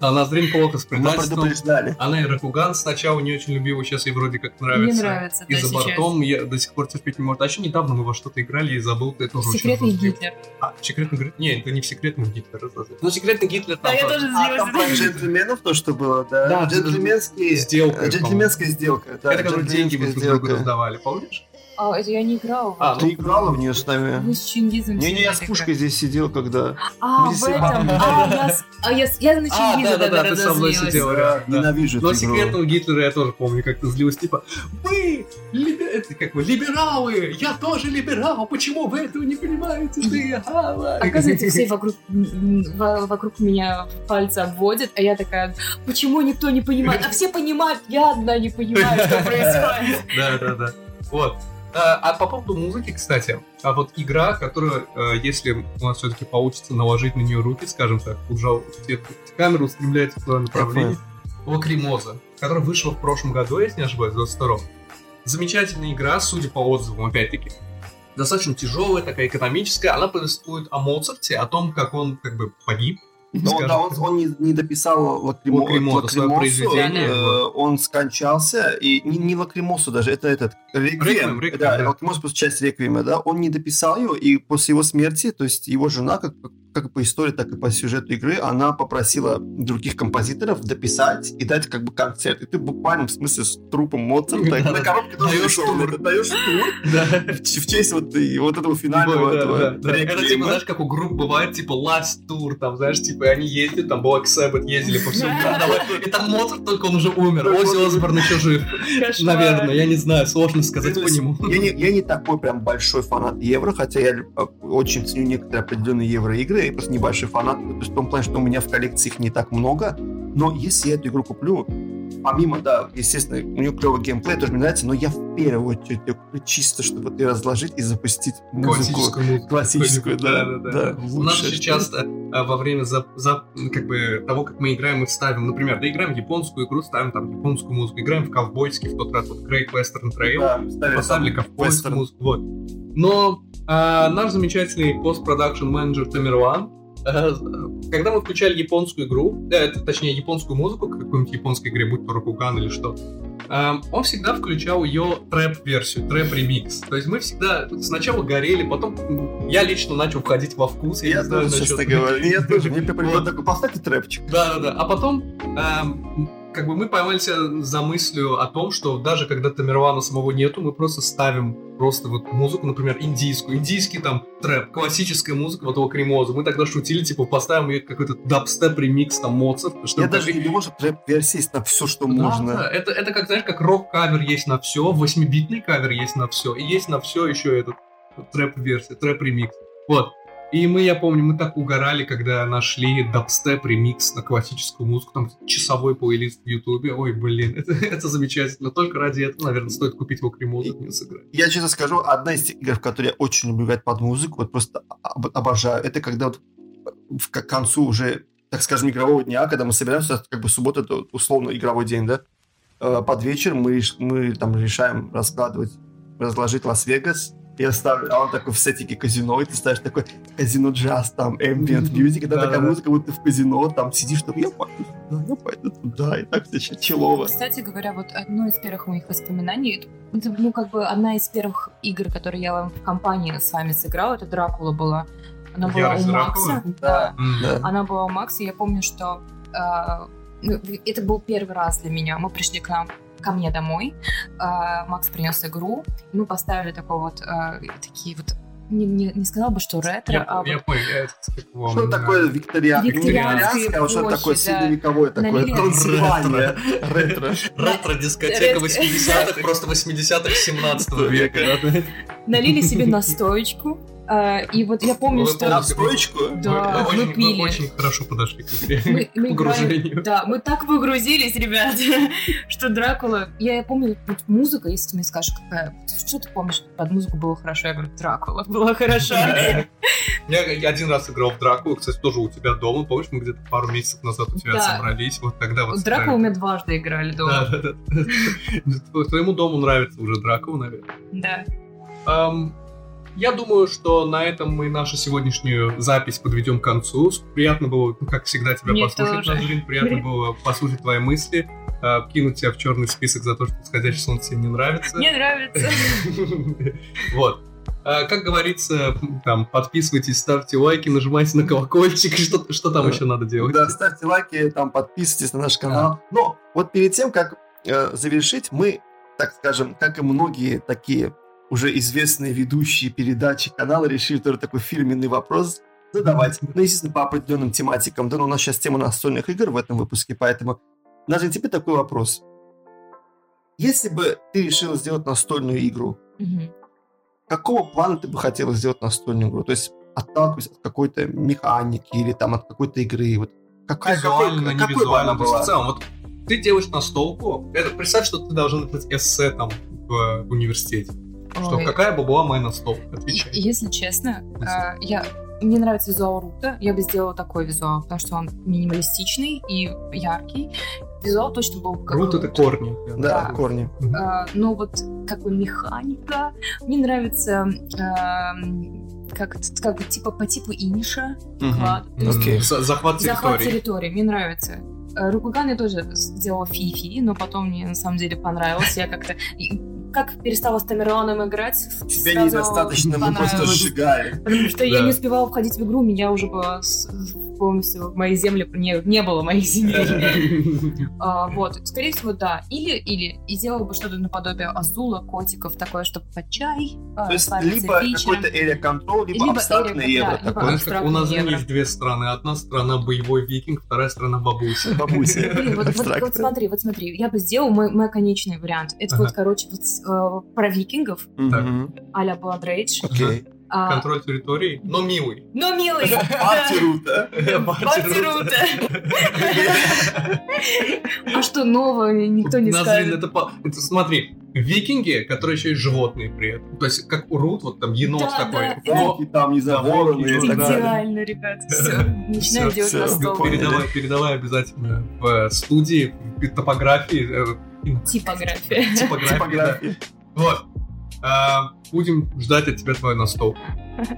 [SPEAKER 1] А Назрин плохо с
[SPEAKER 2] Мы
[SPEAKER 1] предательством.
[SPEAKER 2] Предупреждали.
[SPEAKER 1] Она и Ракуган сначала не очень любила, сейчас ей вроде как нравится.
[SPEAKER 3] Мне нравится,
[SPEAKER 1] И
[SPEAKER 3] да,
[SPEAKER 1] за
[SPEAKER 3] сейчас.
[SPEAKER 1] бортом я до сих пор терпеть не может. А еще недавно мы во что-то играли и забыл, ты тоже очень
[SPEAKER 3] Секретный
[SPEAKER 1] жестко.
[SPEAKER 3] Гитлер.
[SPEAKER 1] А, секретный Гитлер? Не, это не в секретный Гитлер. Ну, секретный Гитлер там
[SPEAKER 3] Да, я
[SPEAKER 1] тоже
[SPEAKER 2] А, там про джентльменов то, что было, да?
[SPEAKER 1] Да,
[SPEAKER 2] Джентльменский...
[SPEAKER 1] сделка.
[SPEAKER 2] Джентльменская сделка, да.
[SPEAKER 1] Это которые деньги друг другу раздавали, помнишь?
[SPEAKER 3] А, это я не играла.
[SPEAKER 1] А,
[SPEAKER 2] Ты играла в нее с нами?
[SPEAKER 3] Вы с Чингизом
[SPEAKER 2] Не-не, я с пушкой здесь сидел, когда...
[SPEAKER 3] А,
[SPEAKER 2] Мы
[SPEAKER 3] в этом. А, я с- а, на
[SPEAKER 1] А,
[SPEAKER 3] Чингиза
[SPEAKER 1] да-да-да,
[SPEAKER 3] тогда
[SPEAKER 1] ты со мной.
[SPEAKER 2] Да,
[SPEAKER 1] да.
[SPEAKER 2] Ненавижу
[SPEAKER 1] Но секретного Гитлера я тоже помню, как ты злилась, типа, вы, как вы, либералы, я тоже либерал, почему вы этого не понимаете? Ты, ага,
[SPEAKER 3] Оказывается, все вокруг, вокруг меня пальцы обводят, а я такая, почему никто не понимает? А все понимают, я одна не понимаю, что происходит.
[SPEAKER 1] Да, да, да. Вот. А, а по поводу музыки, кстати, а вот игра, которая, э, если у нас все-таки получится наложить на нее руки, скажем так, уже камера устремляется в твое направление, Лакримоза, которая вышла в прошлом году, если не ошибаюсь, в 22 Замечательная игра, судя по отзывам, опять-таки. Достаточно тяжелая, такая экономическая. Она повествует о Моцарте, о том, как он как бы погиб.
[SPEAKER 2] Но он,
[SPEAKER 1] скажем.
[SPEAKER 2] да, он, он не, не дописал Лакримо,
[SPEAKER 1] Лакримозу, свое
[SPEAKER 2] Лакримозу,
[SPEAKER 1] произведение,
[SPEAKER 2] э, он скончался, и не, не Лакримозу даже, это этот,
[SPEAKER 1] Реквием,
[SPEAKER 2] реквием,
[SPEAKER 1] реквием,
[SPEAKER 2] да,
[SPEAKER 1] да.
[SPEAKER 2] Лакримоза просто часть реквиема, да, он не дописал ее, и после его смерти, то есть его жена, как, как и по истории, так и по сюжету игры, она попросила других композиторов дописать и дать как бы концерт, и ты в буквальном смысле с трупом Моцарта
[SPEAKER 1] Да,
[SPEAKER 2] на коробке
[SPEAKER 1] Даешь тур.
[SPEAKER 2] даешь тур в, в честь вот, и вот этого финального
[SPEAKER 1] да. Это типа, знаешь, как у групп бывает, типа, last tour, там, знаешь, типа, они ездят, там, Black Sabbath ездили по всему. И там Моцарт, только он уже умер, Оззи Осборн еще жив, наверное, я не знаю, сложно сказать по нему.
[SPEAKER 2] Я не, такой прям большой фанат евро, хотя я а, очень ценю некоторые определенные евроигры, я просто небольшой фанат, то есть в том плане, что у меня в коллекции их не так много, но если я эту игру куплю, помимо, да, естественно, у нее клевый геймплей, тоже мне нравится, но я в первую очередь куплю чисто, чтобы и разложить и запустить музыку.
[SPEAKER 1] Классическую.
[SPEAKER 2] Классическую, да,
[SPEAKER 1] да,
[SPEAKER 2] да,
[SPEAKER 1] У нас еще часто а, во время за, за- как бы того, как мы играем, мы ставим, например, да, играем в японскую игру, ставим там японскую музыку, играем в ковбойский, в тот раз вот Great Western Trail,
[SPEAKER 2] Да, ставили
[SPEAKER 1] поставили ковбойскую музыку, вот. Но а, наш замечательный постпродакшн менеджер Тамерлан, э, когда мы включали японскую игру, э, точнее японскую музыку, к какой-нибудь японской игре, будь то Рокуган или что, э, он всегда включал ее trap-версию, trap-ремикс. То есть мы всегда сначала горели, потом я лично начал входить во вкус.
[SPEAKER 2] Я
[SPEAKER 1] не знаю,
[SPEAKER 2] тоже,
[SPEAKER 1] насчет-
[SPEAKER 2] честно говоря, я тоже, мне поставьте трэпчик.
[SPEAKER 1] да-да-да. А потом, эм, как бы мы поймали себя на мысли о том, что даже когда Тамерлана самого нету, мы просто ставим просто вот музыку, например, индийскую. Индийский там трэп, классическая музыка вот Лакримоза. Мы тогда шутили, типа, поставим ее какой-то дабстеп ремикс там Моцарт. Что
[SPEAKER 2] Я даже не что трэп-версия есть на все, что можно.
[SPEAKER 1] Да, это, это как, знаешь, как рок-кавер есть на все, восьмибитный кавер есть на все, и есть на все еще этот трэп-версия, трэп-ремикс. Вот. И мы, я помню, мы так угорали, когда нашли дабстеп ремикс на классическую музыку, там часовой плейлист в Ютубе.Ой, блин, это, это замечательно. Только ради этого, наверное, стоит купить Лакримозу и не сыграть.
[SPEAKER 2] Я честно скажу, одна из тех игр, в которые я очень люблю играть под музыку, вот просто об- обожаю, это когда вот в- к концу уже, так скажем, игрового дня, когда мы собираемся, как бы суббота, это условно игровой день, да, Э, под вечер мы, мы там решаем раскладывать, разложить Лас-Вегас, я ставлю, а он такой в сетике казино, и ты ставишь такой казино джаз, там, ambient music, и там такая музыка, будто в казино, там сидишь, что я пойду туда, я пойду туда, и так все челово.
[SPEAKER 3] Кстати говоря, вот одно из первых моих воспоминаний, это, ну, как бы одна из первых игр, которые я в компании с вами сыграла, это Дракула была. Она была у? Макса. Да.
[SPEAKER 2] Да.
[SPEAKER 3] Она была у Макса, я помню, что а, ну, это был первый раз для меня. Мы пришли к нам ко мне домой. А, Макс принес игру, и мы поставили такой вот а, такие вот не, не, не сказал бы, что ретро,
[SPEAKER 1] Я,
[SPEAKER 3] а
[SPEAKER 1] я
[SPEAKER 3] вот
[SPEAKER 1] понял, я это вам,
[SPEAKER 2] Что
[SPEAKER 1] да.
[SPEAKER 2] такое викториан...
[SPEAKER 3] Викторианская
[SPEAKER 2] викторианское, а что такое
[SPEAKER 3] да.
[SPEAKER 2] средневековое такое? Трансильвания. Ретро.
[SPEAKER 1] Ретро-дискотека
[SPEAKER 3] Ретро.
[SPEAKER 1] 80-х, просто 80-х 17 века.
[SPEAKER 3] налили себе настоечку. А, И вот я помню,
[SPEAKER 1] Вы
[SPEAKER 3] что...
[SPEAKER 2] На стоечку?
[SPEAKER 3] Да,
[SPEAKER 1] Вы
[SPEAKER 3] мы
[SPEAKER 1] очень,
[SPEAKER 3] пили.
[SPEAKER 1] очень хорошо подошли к игре.
[SPEAKER 3] Мы, мы
[SPEAKER 1] погружению.
[SPEAKER 3] да, мы так выгрузились, ребят, что Дракула... Я помню, музыка, если ты мне скажешь, какая... Что ты помнишь, под музыку было хорошо? Я говорю, Дракула была хороша.
[SPEAKER 1] Я, я один раз играл в Дракулу, кстати, тоже у тебя дома. Помнишь, мы где-то пару месяцев назад у тебя
[SPEAKER 3] Да.
[SPEAKER 1] собрались? Вот тогда вот...
[SPEAKER 3] Дракулу мы дважды играли
[SPEAKER 1] Да,
[SPEAKER 3] дома.
[SPEAKER 1] да, да. Твоему дому нравится уже Дракула, наверное.
[SPEAKER 3] Да.
[SPEAKER 1] Я думаю, что на этом мы нашу сегодняшнюю запись подведем к концу. Приятно было, ну, как всегда, тебя
[SPEAKER 3] Мне
[SPEAKER 1] послушать. Назрин. Приятно было послушать твои мысли, а, кинуть тебя в черный список за то, что «Восходящее солнце» тебе не нравится.
[SPEAKER 3] Мне нравится.
[SPEAKER 1] Вот. А, Как говорится, там, подписывайтесь, ставьте лайки, нажимайте на колокольчик. Что, что там еще надо делать?
[SPEAKER 2] Да, ставьте лайки, там подписывайтесь на наш канал. Но вот перед тем, как э, завершить, мы, так скажем, как и многие такие уже известные ведущие передачи канала, решили тоже такой фирменный вопрос задавать. Ну, естественно, по определенным тематикам. Да, но у нас сейчас тема настольных игр в этом выпуске, поэтому даже тебе такой вопрос. Если бы ты решила сделать настольную игру,
[SPEAKER 3] Мгм.
[SPEAKER 2] какого плана ты бы хотела сделать настольную игру? То есть отталкиваясь от какой-то механики или там от какой-то игры. Вот какая,
[SPEAKER 1] Визуально,
[SPEAKER 2] какой,
[SPEAKER 1] не
[SPEAKER 2] какой
[SPEAKER 1] визуально.
[SPEAKER 2] она
[SPEAKER 1] То есть,
[SPEAKER 2] была?
[SPEAKER 1] в целом, вот ты делаешь настолку. Это, представь, что ты должен написать эссе там в университете. Что
[SPEAKER 3] Ой.
[SPEAKER 1] какая бы была моя настолка? Отвечай.
[SPEAKER 3] Если честно, э, я мне нравится визуал Рута. Я бы сделала такой визуал, потому что он минималистичный и яркий. Визуал точно был как
[SPEAKER 1] Рут это корни.
[SPEAKER 2] Да,
[SPEAKER 3] Да.
[SPEAKER 2] корни.
[SPEAKER 3] Э, но вот как бы механика. Мне нравится эм, как, как бы типа по типу Иниша. Клад. То есть
[SPEAKER 2] Окей.
[SPEAKER 1] За- Захват
[SPEAKER 3] Захват
[SPEAKER 1] территории.
[SPEAKER 3] территории, мне нравится. Э, Рукуган я тоже сделала фифи, но потом мне на самом деле понравилось. Я как-то... Как перестала с Тамерланом играть,
[SPEAKER 2] Тебя
[SPEAKER 3] сразу
[SPEAKER 2] недостаточно, мы просто сжигали.
[SPEAKER 3] Потому что я
[SPEAKER 1] Да.
[SPEAKER 3] не успевала входить в игру, меня уже было полностью в моей земле не, не было моих земель. А, вот, скорее всего, да. Или, или, и сделала бы что-то наподобие Азула, котиков, такое, чтобы под чай, а,
[SPEAKER 2] То есть либо какой-то area control, либо,
[SPEAKER 3] Либо
[SPEAKER 2] абстрактный
[SPEAKER 3] area,
[SPEAKER 2] евро
[SPEAKER 3] да,
[SPEAKER 2] такой.
[SPEAKER 1] Как у нас
[SPEAKER 3] Абстрактный
[SPEAKER 1] есть две страны. Одна страна боевой викинг, вторая страна бабуся.
[SPEAKER 2] Бабуся.
[SPEAKER 3] Блин, вот, вот- вот смотри, вот смотри, я бы сделал мой, мой конечный вариант. Это вот,
[SPEAKER 1] Ага.
[SPEAKER 3] короче, вот с, э, про викингов,
[SPEAKER 2] Мгм.
[SPEAKER 3] а-ля Blood Rage.
[SPEAKER 2] Окей.
[SPEAKER 3] А,
[SPEAKER 1] Контроль территории, но милый.
[SPEAKER 3] но милый!
[SPEAKER 2] Партия Рута.
[SPEAKER 3] Партия Рута. А что нового никто не скажет?
[SPEAKER 1] это смотри, викинги, которые еще и животные при этом. То есть, как у Рут, вот там енот
[SPEAKER 3] Да,
[SPEAKER 1] такой.
[SPEAKER 3] да.
[SPEAKER 2] Волки там, не знаю, вороны и
[SPEAKER 1] Волки,
[SPEAKER 2] так далее.
[SPEAKER 3] Идеально, ребят. Все, начинаем делать настол.
[SPEAKER 2] поняли.
[SPEAKER 1] передавай, передавай обязательно в э, студии, в топографии, э,
[SPEAKER 3] Типография.
[SPEAKER 1] типографии. да. Вот. А, будем ждать от тебя твою настолку.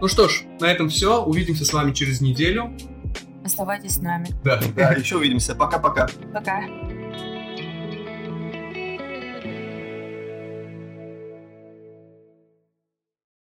[SPEAKER 1] Ну что ж, на этом все. Увидимся с вами через неделю.
[SPEAKER 3] Оставайтесь с нами.
[SPEAKER 1] Да.
[SPEAKER 2] Да, еще увидимся. Пока-пока.
[SPEAKER 3] Пока.